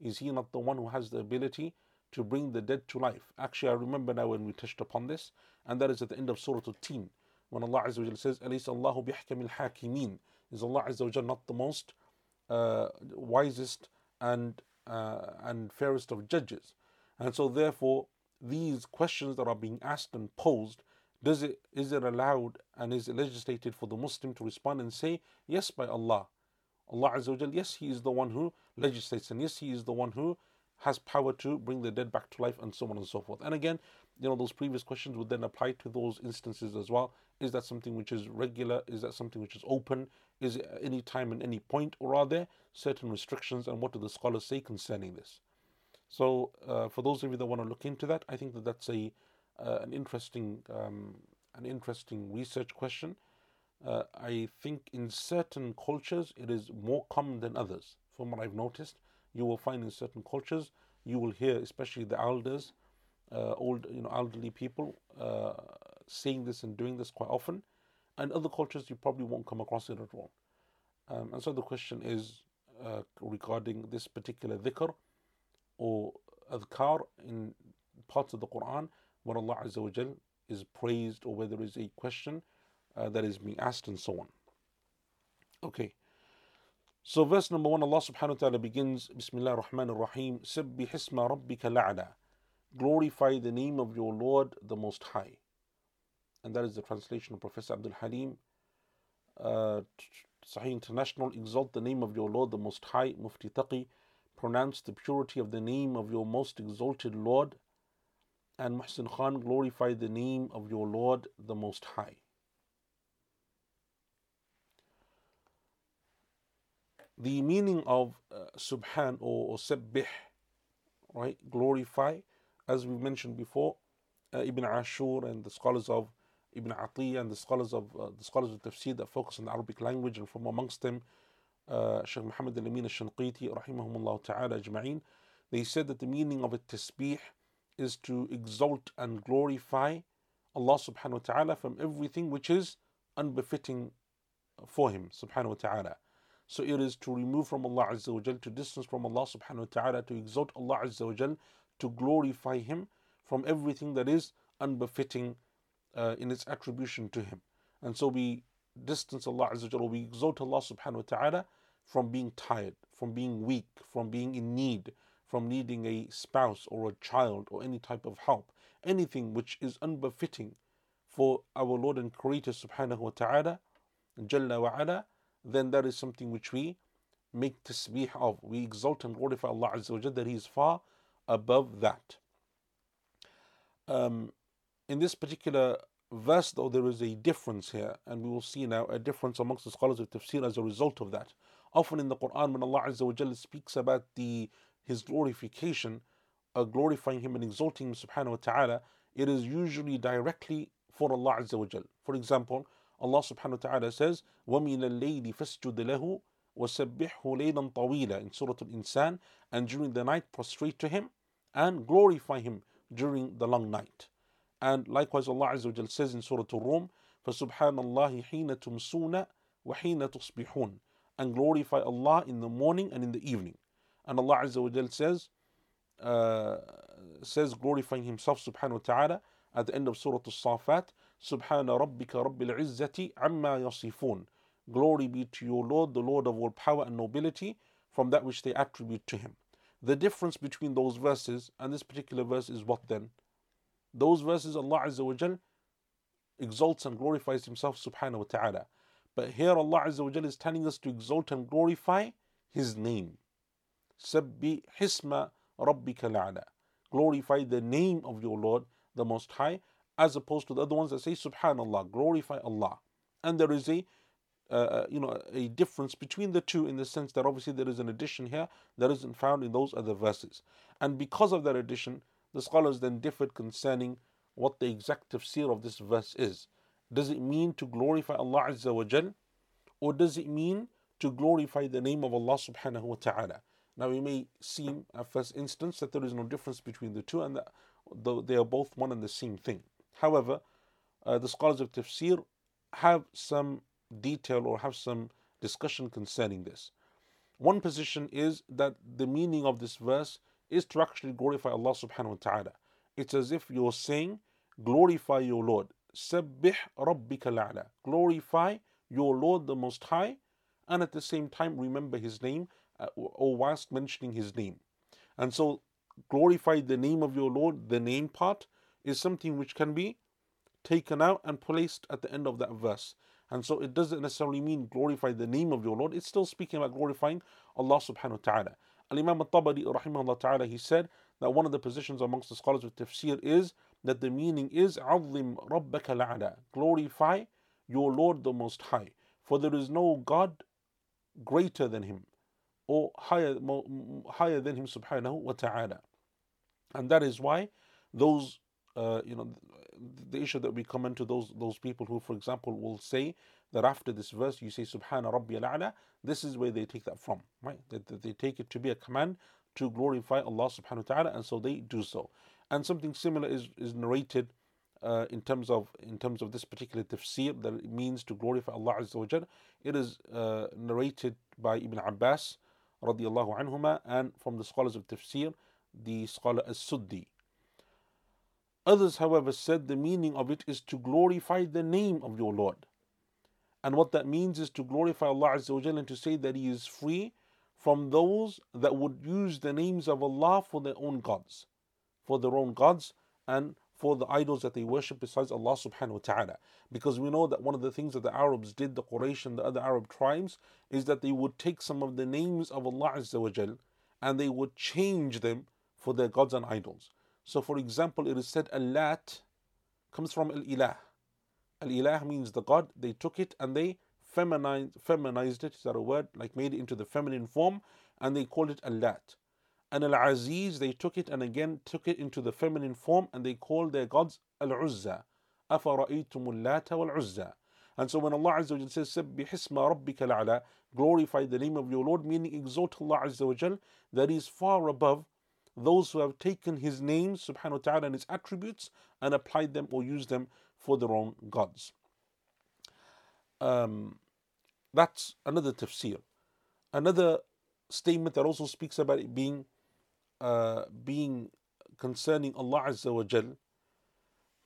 Is he not the one who has the ability to bring the dead to life. Actually, I remember now when we touched upon this, and that is at the end of Surah Al-Tin, when Allah Azza wa says, أَلَيْسَ اللَّهُ بِحْكَمِ الْحَاكِمِينَ Is Allah Azza wa not the most uh, wisest and, uh, and fairest of judges? And so therefore, these questions that are being asked and posed, does it is it allowed and is it legislated for the Muslim to respond and say, Yes, by Allah. Allah Azza wa yes, He is the one who legislates, and yes, He is the one who has power to bring the dead back to life and so on and so forth. And again, you know, those previous questions would then apply to those instances as well. Is that something which is regular? Is that something which is open? Is it any time and any point? Or are there certain restrictions? And what do the scholars say concerning this? So, uh, for those of you that want to look into that, I think that that's a uh, an interesting um, an interesting research question. Uh, I think in certain cultures it is more common than others, from what I've noticed you will find in certain cultures, you will hear, especially the elders, uh, old, you know, elderly people, uh, saying this and doing this quite often. And other cultures, you probably won't come across it at all. Um, and so the question is uh, regarding this particular dhikr or adhkar in parts of the Quran where Allah Azza is praised or where there is a question uh, that is being asked and so on. Okay. So verse number one, Allah subhanahu wa ta'ala begins, Bismillah ar-Rahman ar-Rahim, Sabbih hisma rabbika la'ala. Glorify the name of your Lord the Most High. And that is the translation of Professor Abdul Halim. Uh, Sahih International, exalt the name of your Lord the Most High, Mufti Taqi, pronounce the purity of the name of your most exalted Lord. And Muhsin Khan, glorify the name of your Lord the Most High. The meaning of uh, Subhan or, or Sabbih, right, glorify, as we mentioned before, uh, Ibn Ashur and the scholars of Ibn Atiyah and the scholars of uh, the scholars of tafsir that focus on the Arabic language, and from amongst them, uh, Shaykh Muhammad al-Amin al-Shanqiti, ta'ala ajma'in, they said that the meaning of a tasbih is to exalt and glorify Allah subhanahu wa ta'ala from everything which is unbefitting for Him subhanahu wa ta'ala. So it is to remove from Allah Azza wa Jal, to distance from Allah subhanahu wa ta'ala, to exalt Allah Azza wa Jal, to glorify Him from everything that is unbefitting uh, in its attribution to Him. And so we distance Allah Azza wa Jal, we exalt Allah subhanahu wa ta'ala from being tired, from being weak, from being in need, from needing a spouse or a child or any type of help, anything which is unbefitting for our Lord and Creator subhanahu wa ta'ala, Jalla wa ala, then that is something which we make tasbih of. We exalt and glorify Allah Azza wa Jalla that He is far above that. Um, in this particular verse, though, there is a difference here, and we will see now a difference amongst the scholars of tafsir as a result of that. Often in the Quran, when Allah Azza wa speaks about the His glorification, uh, glorifying Him and exalting Him subhanahu wa ta'ala, it is usually directly for Allah Azza wa Jalla. For example, Allah subhanahu wa ta'ala says, وَمِنَ اللَّيْلِ فَاسْجُدْ لَهُ وَسَبِّحْهُ لَيْلًا طَوِيلًا in Surah Al-Insan and during the night prostrate to Him and glorify Him during the long night. And likewise Allah Azza wa Jal says in Surah Al-Rum, فَسُبْحَانَ اللَّهِ حِينَ تُمْسُونَ وَحِينَ تُصْبِحُونَ and glorify Allah in the morning and in the evening. And Allah Azza wa Jal says, uh, says glorifying Himself subhanahu wa ta'ala at the end of Surah Al-Safat, Subhana rabbika rabbil izzati amma yasifun. Glory be to your Lord, the Lord of all power and nobility, from that which they attribute to Him. The difference between those verses and this particular verse is what then? Those verses Allah Azza wa Jal exalts and glorifies Himself subhanahu wa ta'ala. But here Allah Azza wa Jal is telling us to exalt and glorify His name. Sabbi hisma rabbika la'ala. Glorify the name of your Lord, the Most High, as opposed to the other ones that say Subhanallah, glorify Allah. And there is a uh, uh, you know a difference between the two in the sense that obviously there is an addition here that isn't found in those other verses. And because of that addition, the scholars then differed concerning what the exact tafsir of this verse is. Does it mean to glorify Allah Azza wa Jal? Or does it mean to glorify the name of Allah subhanahu wa ta'ala? Now it may seem at first instance that there is no difference between the two and that they are both one and the same thing. However, uh, the scholars of tafsir have some detail or have some discussion concerning this. One position is that the meaning of this verse is to actually glorify Allah subhanahu wa ta'ala. It's as if you're saying, glorify your Lord. Sabbih rabbika la'ala. Glorify your Lord the Most High, and at the same time remember His name, or whilst mentioning His name. And so, glorify the name of your Lord, the name part, is something which can be taken out and placed at the end of that verse. And so it doesn't necessarily mean glorify the name of your Lord. It's still speaking about glorifying Allah subhanahu wa ta'ala. Al-Imam al-Tabari rahimahullah ta'ala, he said that one of the positions amongst the scholars of tafsir is that the meaning is عظم ربك الأعلى. Glorify your Lord the Most High. For there is no God greater than him or higher, higher than him subhanahu wa ta'ala. And that is why those uh, you know, the issue that we come into those those people who, for example, will say that after this verse you say Subhana Rabbi al This is where they take that from, right? That, that they take it to be a command to glorify Allah Subhanahu wa Taala, and so they do so. And something similar is is narrated uh, in terms of in terms of this particular tafsir that it means to glorify Allah Azza wa. It is uh, narrated by Ibn Abbas radiallahu anhuma and from the scholars of tafsir, the scholar As-Suddi Others, however, said the meaning of it is to glorify the name of your Lord. And what that means is to glorify Allah Azza wa and to say that He is free from those that would use the names of Allah for their own gods, for their own gods, and for the idols that they worship besides Allah subhanahu wa ta'ala. Because we know that one of the things that the Arabs did, the Quraysh and the other Arab tribes, is that they would take some of the names of Allah Azza wa Jal and they would change them for their gods and idols. So, for example, it is said Allat comes from Al Ilah. Al Ilah means the God. They took it and they feminized, feminized it. Is that a word? Like made it into the feminine form and they called it Allat And Al Aziz, they took it and again took it into the feminine form and they called their gods Al Uzza. أفرأيتم اللات والعزى and so when Allah Azza wa says, سَبِّحِ اسْمَ رَبِّكَ الْأَعْلَى Glorify the name of your Lord, meaning exalt Allah Azza wa Jal, that is far above those who have taken His name, subhanahu wa ta'ala, and His attributes and applied them or used them for their own gods. Um, that's another tafsir. Another statement that also speaks about it being uh, being concerning Allah Azza wa Jal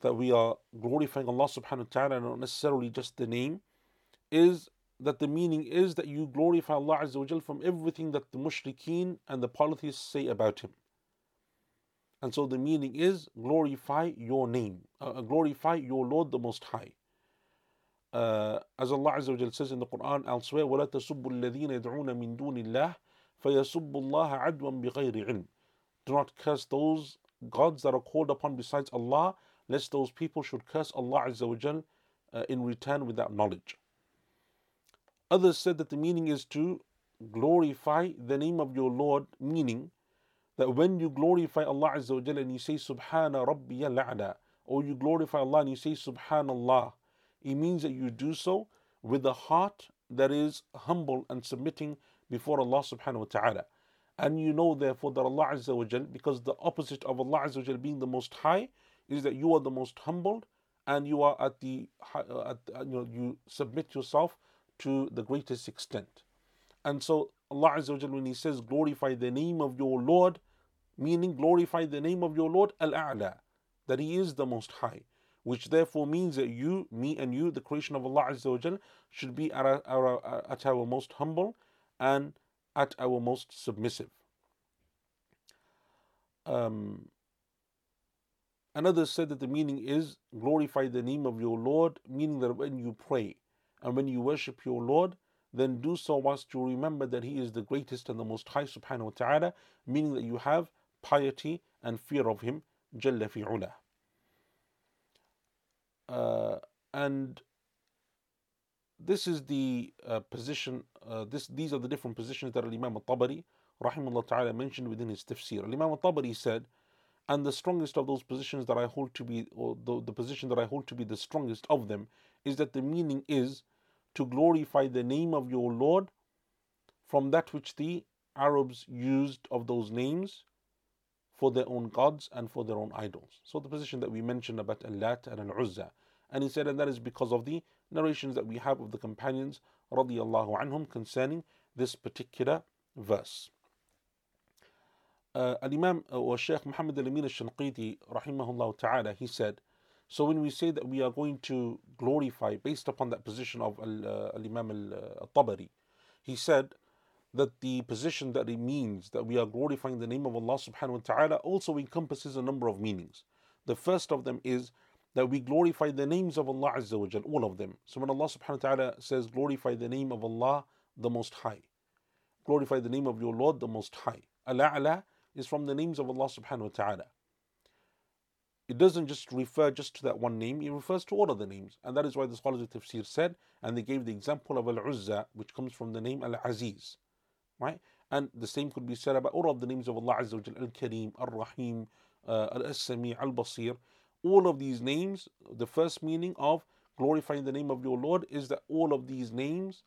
that we are glorifying Allah subhanahu wa ta'ala, not necessarily just the name, is that the meaning is that you glorify Allah Azza wa Jal from everything that the mushrikeen and the polytheists say about Him. And so the meaning is glorify your name, uh, uh glorify your Lord the Most High. Uh, as Allah Azza wa Jal says in the Quran elsewhere, وَلَا تَسُبُّوا الَّذِينَ يَدْعُونَ مِن دُونِ اللَّهِ فَيَسُبُّوا اللَّهَ عَدْوًا بِغَيْرِ عِلْمٍ do not curse those gods that are called upon besides Allah lest those people should curse Allah Azza wa Jal, uh, in return without knowledge. Others said that the meaning is to glorify the name of your Lord, meaning that when you glorify Allah Azza wa Jal and you say Subhana Rabbiya La'la, or you glorify Allah and you say Subhanallah, it means that you do so with a heart that is humble and submitting before Allah subhanahu wa ta'ala. And you know therefore that Allah Azza wa Jal, because the opposite of Allah Azza wa Jal being the most high, is that you are the most humbled and you are at the uh, at, uh, you know you submit yourself to the greatest extent. And so allah Azza wa when he says glorify the name of your lord meaning glorify the name of your lord al-a'la that he is the most high which therefore means that you me and you the creation of allah Azza wa should be at our, at our most humble and at our most submissive um, Another said that the meaning is glorify the name of your Lord, meaning that when you pray and when you worship your Lord, then do so whilst you remember that He is the greatest and the most high subhanahu wa ta'ala, meaning that you have piety and fear of Him, Jalla fi'ula. Uh, and this is the uh, position, uh, this, these are the different positions that Imam al-Tabari, rahimahullah ta'ala, mentioned within his tafsir. Imam al-Tabari said, and the strongest of those positions that I hold to be, or the, the position that I hold to be the strongest of them, is that the meaning is to glorify the name of your Lord from that which the Arabs used of those names for their own gods and for their own idols. So the position that we mentioned about Al-Lat and Al-Uzza. And he said, and that is because of the narrations that we have of the companions radiallahu concerning this particular verse. Uh, Al-Imam uh, or Sheikh Muhammad al-Amin al-Shanqiti rahimahullah ta'ala, he said, so when we say that we are going to glorify based upon that position of uh, Al-Imam al-Tabari, he said that the position that it means that we are glorifying the name of Allah subhanahu wa ta'ala also encompasses a number of meanings. The first of them is that we glorify the names of Allah Azza wa Jal, all of them. So when Allah subhanahu wa ta'ala says glorify the name of Allah the Most High, glorify the name of your Lord the Most High. Al-A'la is from the names of Allah subhanahu wa ta'ala. It doesn't just refer just to that one name, it refers to all of the names. And that is why the scholars of tafsir said, and they gave the example of Al-Uzza, which comes from the name Al-Aziz. Right? And the same could be said about all of the names of Allah Azza wa Al-Kareem, Al-Rahim, uh, Al-Sami, Al-Basir. All of these names, the first meaning of glorifying the name of your Lord is that all of these names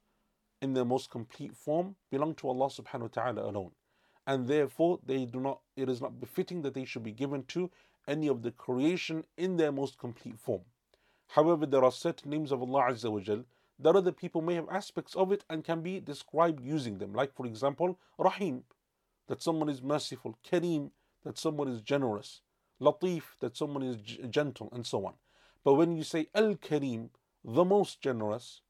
in their most complete form belong to Allah subhanahu wa ta'ala alone and therefore they do not it is not befitting that they should be given to any of the creation in their most complete form. However, there are certain names of Allah Azza wa Jal that other people may have aspects of it and can be described using them. Like, for example, Rahim, that someone is merciful, Kareem, that someone is generous, Latif, that someone is g- gentle, and so on. But when you say Al Kareem, the most generous,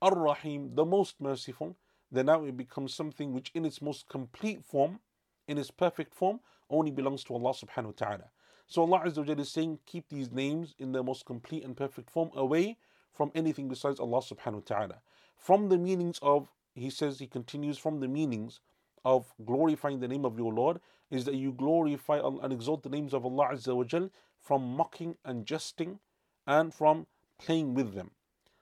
Ar Rahim, the most merciful, then now it becomes something which in its most complete form, in its perfect form, only belongs to Allah subhanahu wa ta'ala. So Allah Azza wa is saying, keep these names in their most complete and perfect form away from anything besides Allah subhanahu wa ta'ala. From the meanings of, he says, he continues, from the meanings of glorifying the name of your Lord is that you glorify and exalt the names of Allah Azza wa Jal from mocking and jesting and from playing with them.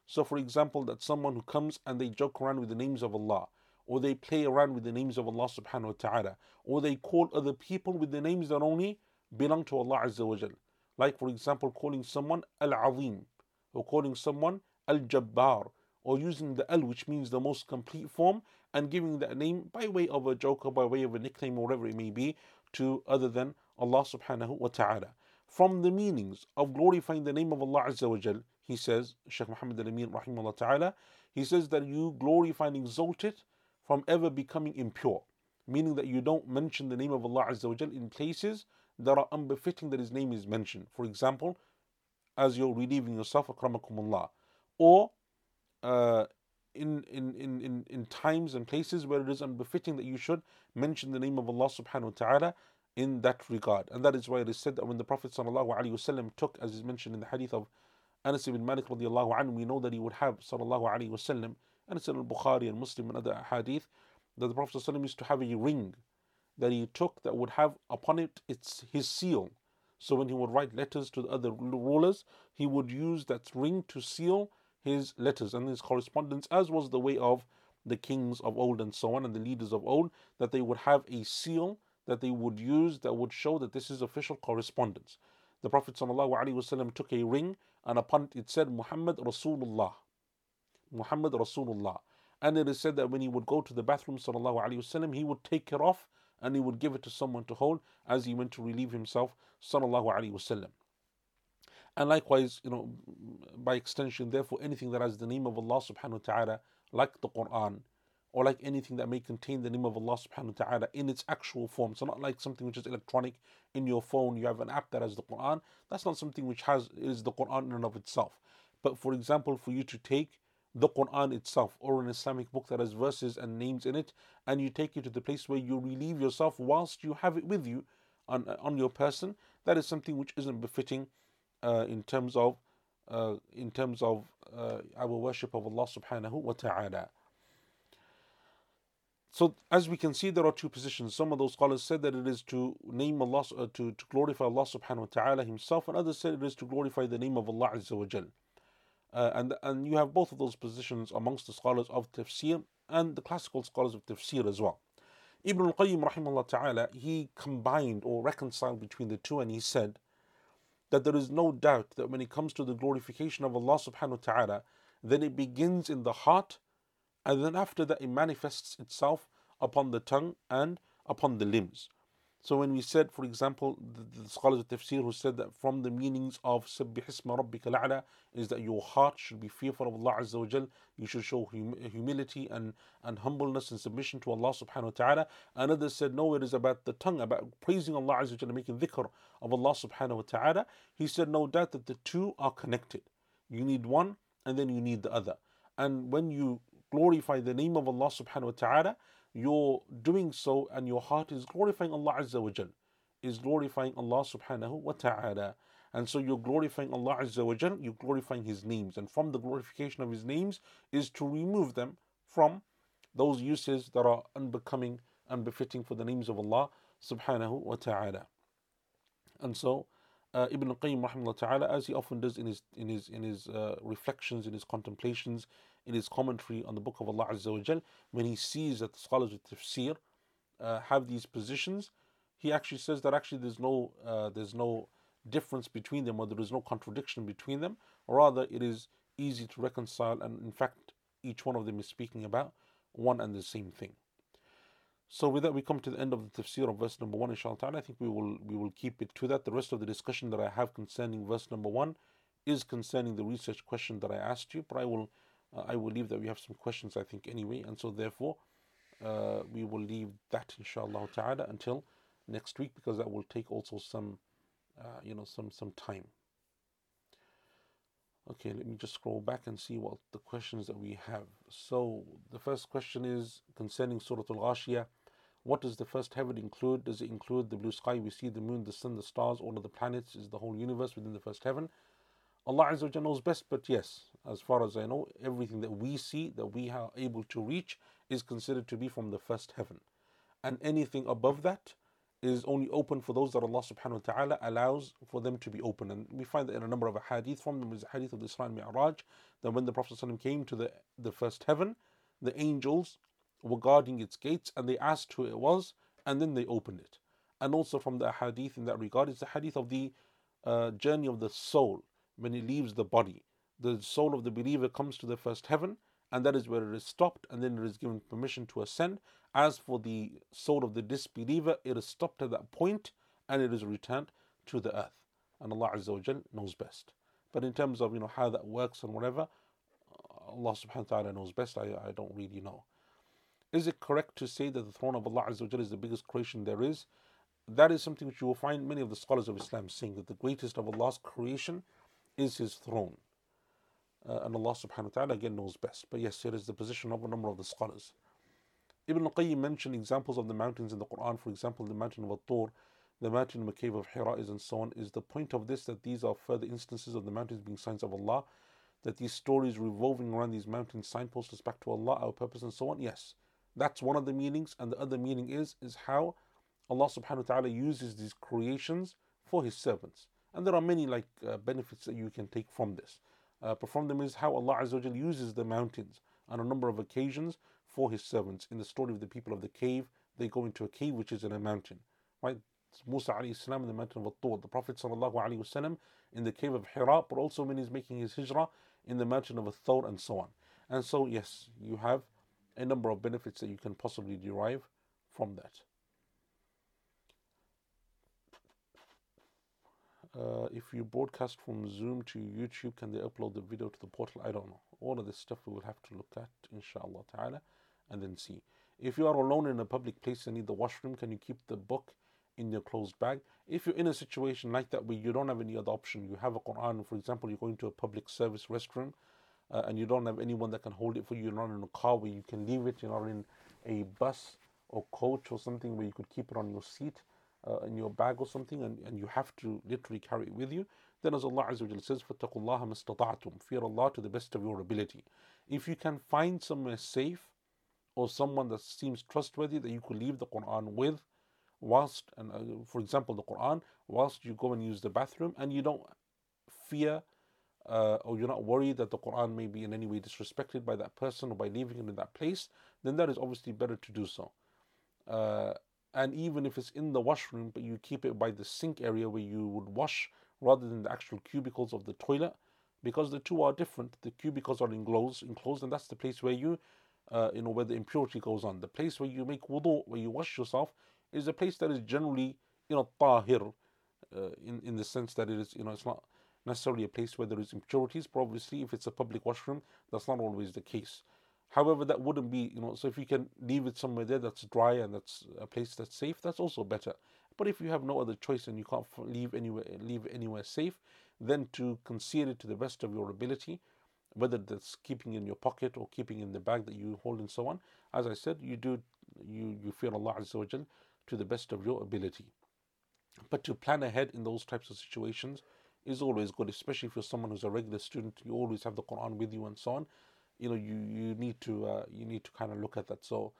So, for example, that someone who comes and they joke around with the names of Allah, or they play around with the names of Allah subhanahu wa ta'ala, or they call other people with the names that only belong to Allah Azza wa Jal. Like, for example, calling someone Al Azim, or calling someone Al Jabbar, or using the Al, which means the most complete form, and giving that name by way of a joke or by way of a nickname, or whatever it may be, to other than Allah subhanahu wa ta'ala. From the meanings of glorifying the name of Allah Azza wa Jal, he says, Shaykh Muhammad al Amin rahimahullah ta'ala, he says that you glorify and exalt it from ever becoming impure, meaning that you don't mention the name of Allah Azza wa Jal in places that are unbefitting that His name is mentioned. For example, as you're relieving yourself, akramakumullah, or uh, in, in, in, in, in times and places where it is unbefitting that you should mention the name of Allah subhanahu wa ta'ala in that regard. And that is why it is said that when the Prophet ﷺ took, as is mentioned in the hadith of Anas ibn Malik radiallahu anhu, we know that he would have sallallahu alayhi wasallam, and it's in al-Bukhari and Muslim and other hadith, that the Prophet ﷺ used to have a ring that he took that would have upon it its his seal. So when he would write letters to the other rulers, he would use that ring to seal his letters and his correspondence, as was the way of the kings of old and so on, and the leaders of old, that they would have a seal that they would use that would show that this is official correspondence. The Prophet ﷺ took a ring and upon it it said Muhammad Rasulullah. Muhammad Rasulullah. And it is said that when he would go to the bathroom, وسلم, he would take it off and he would give it to someone to hold as he went to relieve himself. وسلم. And likewise, you know, by extension, therefore, anything that has the name of Allah subhanahu wa ta'ala, like the Quran, or like anything that may contain the name of Allah subhanahu wa ta'ala in its actual form. So not like something which is electronic in your phone, you have an app that has the Quran. That's not something which has is the Quran in and of itself. But for example, for you to take the Quran itself or an Islamic book that has verses and names in it, and you take it to the place where you relieve yourself whilst you have it with you on, on your person, that is something which isn't befitting in terms of uh, in terms of uh, our worship of Allah subhanahu wa ta'ala. So, as we can see, there are two positions. Some of those scholars said that it is to name Allah, uh, to, to glorify Allah subhanahu wa ta'ala Himself, and others said it is to glorify the name of Allah Azza wa Jal. Uh, and, and you have both of those positions amongst the scholars of tafsir and the classical scholars of tafsir as well. Ibn al-Qayyim rahimahullah ta'ala, he combined or reconciled between the two and he said that there is no doubt that when it comes to the glorification of Allah subhanahu wa ta'ala, then it begins in the heart and then after that it manifests itself upon the tongue and upon the limbs. So when we said, for example, the, the scholars of tafsir who said that from the meanings of Sabbihisma Rabbika is that your heart should be fearful of Allah Azza wa. You should show hum- humility and, and humbleness and submission to Allah subhanahu wa ta'ala. And others said, no, it is about the tongue, about praising Allah Azza wa Jal, making dhikr of Allah subhanahu wa ta'ala. He said, no doubt that the two are connected. You need one and then you need the other. And when you glorify the name of Allah subhanahu wa ta'ala, you're doing so and your heart is glorifying Allah Azza wa Jal, is glorifying Allah subhanahu wa ta'ala. And so you're glorifying Allah Azza wa Jal, you're glorifying His names. And from the glorification of His names is to remove them from those uses that are unbecoming, and befitting for the names of Allah subhanahu wa ta'ala. And so uh, Ibn Qayyim rahimahullah ta'ala, as he often does in his in his in his uh, reflections, in his contemplations, in his commentary on the Book of Allah Azza wa Jal, when he sees that the scholars of tafsir uh, have these positions, he actually says that actually there's no uh, there's no difference between them or there is no contradiction between them. Rather, it is easy to reconcile, and in fact, each one of them is speaking about one and the same thing. So with that, we come to the end of the tafsir of verse number one. Inshallah, I think we will we will keep it to that. The rest of the discussion that I have concerning verse number one is concerning the research question that I asked you, but I will uh, I will leave that we have some questions, I think, anyway, and so therefore uh, we will leave that, inshallah ta'ala, until next week because that will take also some, uh, you know, some some time. Okay, let me just scroll back and see what the questions that we have. So the first question is concerning Surah Al-Ghashiyah. What does the first heaven include? Does it include the blue sky we see, the moon, the sun, the stars, all of the planets? Is the whole universe within the first heaven? Allah Azza wa knows best, but yes, as far as I know, everything that we see, that we are able to reach, is considered to be from the first heaven. and anything above that is only open for those that Allah subhanahu wa ta'ala allows for them to be open. And we find that in a number of hadith from them is the hadith of the Isra and Mi'raj, that when the Prophet came to the, the first heaven, the angels were guarding its gates and they asked who it was and then they opened it. And also from the hadith in that regard is the hadith of the uh, journey of the soul when it leaves the body. The soul of the believer comes to the first heaven and that is where it is stopped and then it is given permission to ascend. As for the soul of the disbeliever, it is stopped at that point and it is returned to the earth. And Allah Azza wa Jal knows best. But in terms of you know how that works and whatever, uh, Allah subhanahu wa ta'ala knows best. I, I don't really know. Is it correct to say that the throne of Allah Azza wa Jal is the biggest creation there is? That is something which you will find many of the scholars of Islam saying that the greatest of Allah's creation is His throne. Uh, and Allah subhanahu wa ta'ala again knows best. But yes, it is the position of a number of the scholars. Ibn al-Qayyim mentioned examples of the mountains in the Quran. For example, the mountain of At-Tur, the mountain in the cave of Hira is and so on. Is the point of this that these are further instances of the mountains being signs of Allah? That these stories revolving around these mountains signpost us back to Allah, our purpose and so on? Yes. That's one of the meanings. And the other meaning is, is how Allah subhanahu wa ta'ala uses these creations for His servants. And there are many like uh, benefits that you can take from this. Uh, them is how Allah Azza uses the mountains on a number of occasions for His servants. In the story of the people of the cave, they go into a cave which is in a mountain, right? Musa alayhi salam in the mountain of At-Tur, the Prophet wasallam in the cave of Hira, but also when he's making his hijrah in the mountain of Thawr and so on. And so, yes, you have a number of benefits that you can possibly derive from that. Uh, if you broadcast from Zoom to YouTube, can they upload the video to the portal? I don't know. All of this stuff we will have to look at, inshallah ta'ala, and then see. If you are alone in a public place and need the washroom, can you keep the book in your closed bag? If you're in a situation like that where you don't have any other option, you have a Quran, for example, you're going to a public service restroom uh, and you don't have anyone that can hold it for you, you're not in a car where you can leave it, you're not in a bus or coach or something where you could keep it on your seat uh, in your bag or something and, and you have to literally carry it with you, then as Allah Azza wa says, فَاتَّقُوا اللَّهَ مَسْتَطَعْتُمْ Fear Allah to the best of your ability. If you can find somewhere safe or someone that seems trustworthy that you could leave the Quran with, whilst, and uh, for example, the Quran, whilst you go and use the bathroom and you don't fear uh, or you're not worried that the Quran may be in any way disrespected by that person or by leaving it in that place, then that is obviously better to do so. Uh, and even if it's in the washroom, but you keep it by the sink area where you would wash rather than the actual cubicles of the toilet, because the two are different. The cubicles are enclosed, enclosed, and that's the place where you, uh, you know, where the impurity goes on. The place where you make wudu, where you wash yourself, is a place that is generally, you know, tahir, uh, in in the sense that it is, you know, it's not necessarily a place where there is impurities. But obviously, if it's a public washroom, that's not always the case. However, that wouldn't be, you know, so if you can leave it somewhere there that's dry and that's a place that's safe, that's also better. But if you have no other choice and you can't leave anywhere, leave anywhere safe, then to conceal it to the best of your ability, whether that's keeping in your pocket or keeping in the bag that you hold and so on. As I said, you do, you you fear Allah Azza wa to the best of your ability. But to plan ahead in those types of situations is always good, especially if you're someone who's a regular student. You always have the Quran with you and so on you know you you need to uh, you need to kind of look at that. So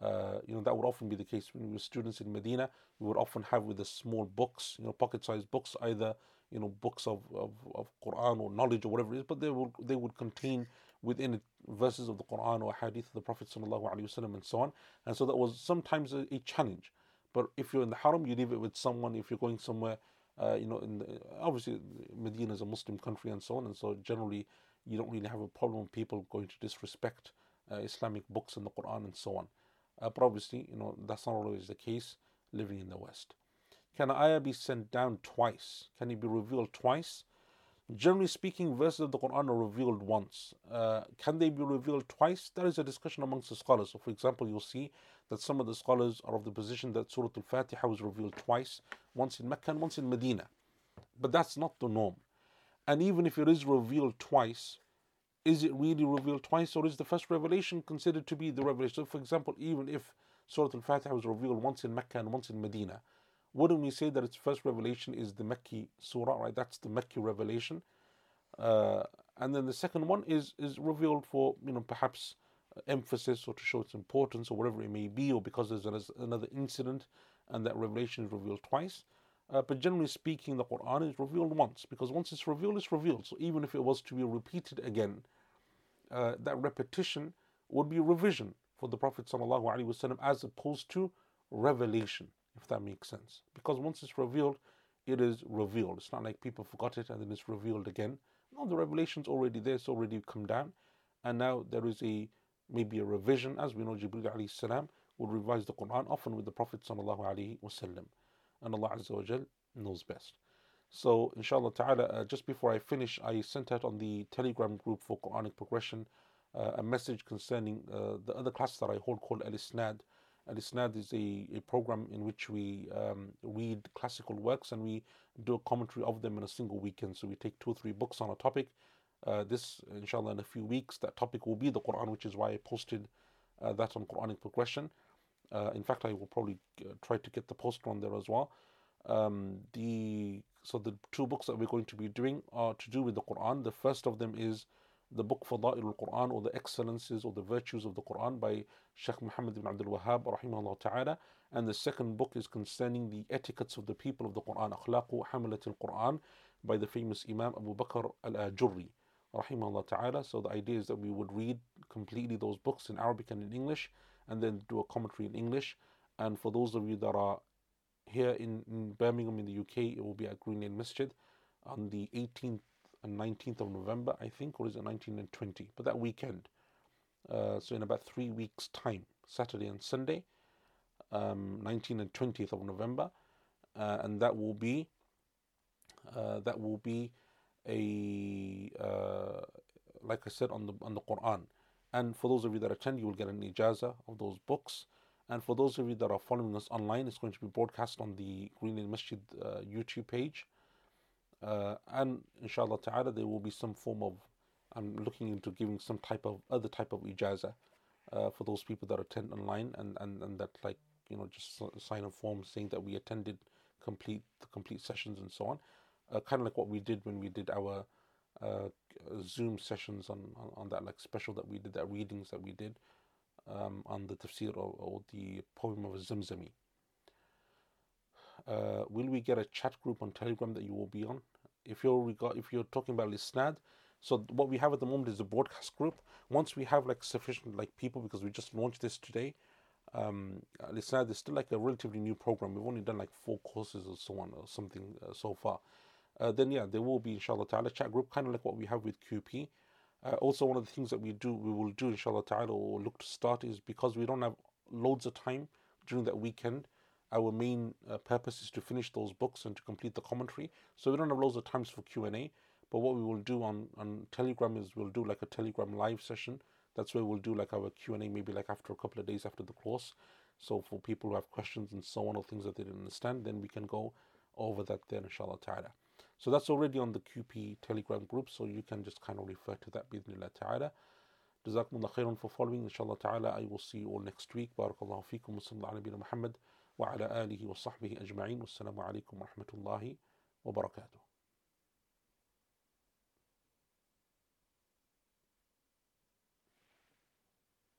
uh, you know that would often be the case when we were students in Medina. We would often have with the small books you know pocket sized books either you know books of, of, of Quran or knowledge or whatever it is but they would they would contain within it verses of the Quran or hadith of the Prophet Sallallahu Alaihi wasallam and so on. And so that was sometimes a, a, challenge. But if you're in the haram you leave it with someone. If you're going somewhere uh, you know in the, obviously Medina is a Muslim country and so on. And so generally you don't really have a problem with people going to disrespect uh, Islamic books and the Quran and so on. Uh, but obviously, you know, that's not always the case living in the West. Can an ayah be sent down twice? Can it be revealed twice? Generally speaking, verses of the Quran are revealed once. Uh, can they be revealed twice? There is a discussion amongst the scholars. So, for example, you'll see that some of the scholars are of the position that Surah Al Fatiha was revealed twice, once in Mecca and once in Medina. But that's not the norm. And even if it is revealed twice, is it really revealed twice, or is the first revelation considered to be the revelation? So, for example, even if Surah Al Fatiha was revealed once in Mecca and once in Medina, wouldn't we say that its first revelation is the Mecca surah, right? That's the Mecca revelation. Uh, and then the second one is is revealed for you know perhaps emphasis or to show its importance or whatever it may be, or because there's another incident and that revelation is revealed twice. Uh, but generally speaking, the Quran is revealed once because once it's revealed, it's revealed. So even if it was to be repeated again, uh, that repetition would be revision for the Prophet ﷺ as opposed to revelation, if that makes sense. Because once it's revealed, it is revealed. It's not like people forgot it and then it's revealed again. No, the revelation's already there, it's already come down, and now there is a maybe a revision, as we know Jibril alayhi would revise the Quran often with the Prophet sallallahu alaihi wasallam, and Allah Azza wa Jal knows best. So, inshallah ta'ala, uh, just before I finish, I sent out on the Telegram group for Quranic progression uh, a message concerning uh, the other class that I hold called Al Isnad. Al Isnad is a, a program in which we um, read classical works and we do a commentary of them in a single weekend. So we take two or three books on a topic. Uh, this, inshallah, in a few weeks, that topic will be the Quran, which is why I posted uh, that on Quranic progression. Uh, in fact, I will probably uh, try to get the poster on there as well. Um, the so the two books that we're going to be doing are to do with the Quran. The first of them is the book Fada'il al-Quran or the excellences or the virtues of the Quran by Sheikh Muhammad ibn Abdul Wahhab rahimahullah ta'ala and the second book is concerning the etiquettes of the people of the Quran Hamalat al-Quran by the famous Imam Abu Bakr al-Ajurri rahimahullah ta'ala so the idea is that we would read completely those books in Arabic and in English and then do a commentary in English and for those of you that are here in, in Birmingham in the UK it will be at Green Lane Masjid on the 18th and 19th of November, I think, or is it 19 and 20? But that weekend. Uh, so in about three weeks' time, Saturday and Sunday, um, 19 and 20th of November, uh, and that will be uh, that will be a uh, like I said on the on the Quran. And for those of you that attend, you will get an ijaza of those books. And for those of you that are following us online, it's going to be broadcast on the Green Lane Masjid uh, YouTube page. Uh, and inshallah ta'ala, there will be some form of, I'm looking into giving some type of other type of ijaza uh, for those people that attend online and, and, and that like, you know, just sign a form saying that we attended complete the complete sessions and so on. Uh, kind of like what we did when we did our uh, Zoom sessions on, on, on, that like special that we did, that readings that we did um, on the tafsir or, or the poem of Zamzami uh, will we get a chat group on Telegram that you will be on? If you're regard, if you're talking about Al Isnad, so what we have at the moment is a broadcast group. Once we have like sufficient like people, because we just launched this today, um, Al Isnad is still like a relatively new program. We've only done like four courses or so on or something uh, so far. Uh, then yeah, there will be inshallah ta'ala chat group, kind of like what we have with QP. Uh, also, one of the things that we do, we will do inshallah ta'ala or look to start is because we don't have loads of time during that weekend our main uh, purpose is to finish those books and to complete the commentary. So we don't have loads of times for Q and A. But what we will do on on Telegram is we'll do like a Telegram live session. That's where we'll do like our Q and A, maybe like after a couple of days after the course. So for people who have questions and so on or things that they didn't understand, then we can go over that then, inshallah ta'ala. So that's already on the QP Telegram group, so you can just kind of refer to that bismillah ta'ala. Jazakumullah khairan for following. Inshallah ta'ala, I will see you all next week. Barakallahu feekum wa sallallahu ala Muhammad wa ala alihi wa sahbihi ajma'in. Wassalamu alaikum wa rahmatullahi wa barakatuh.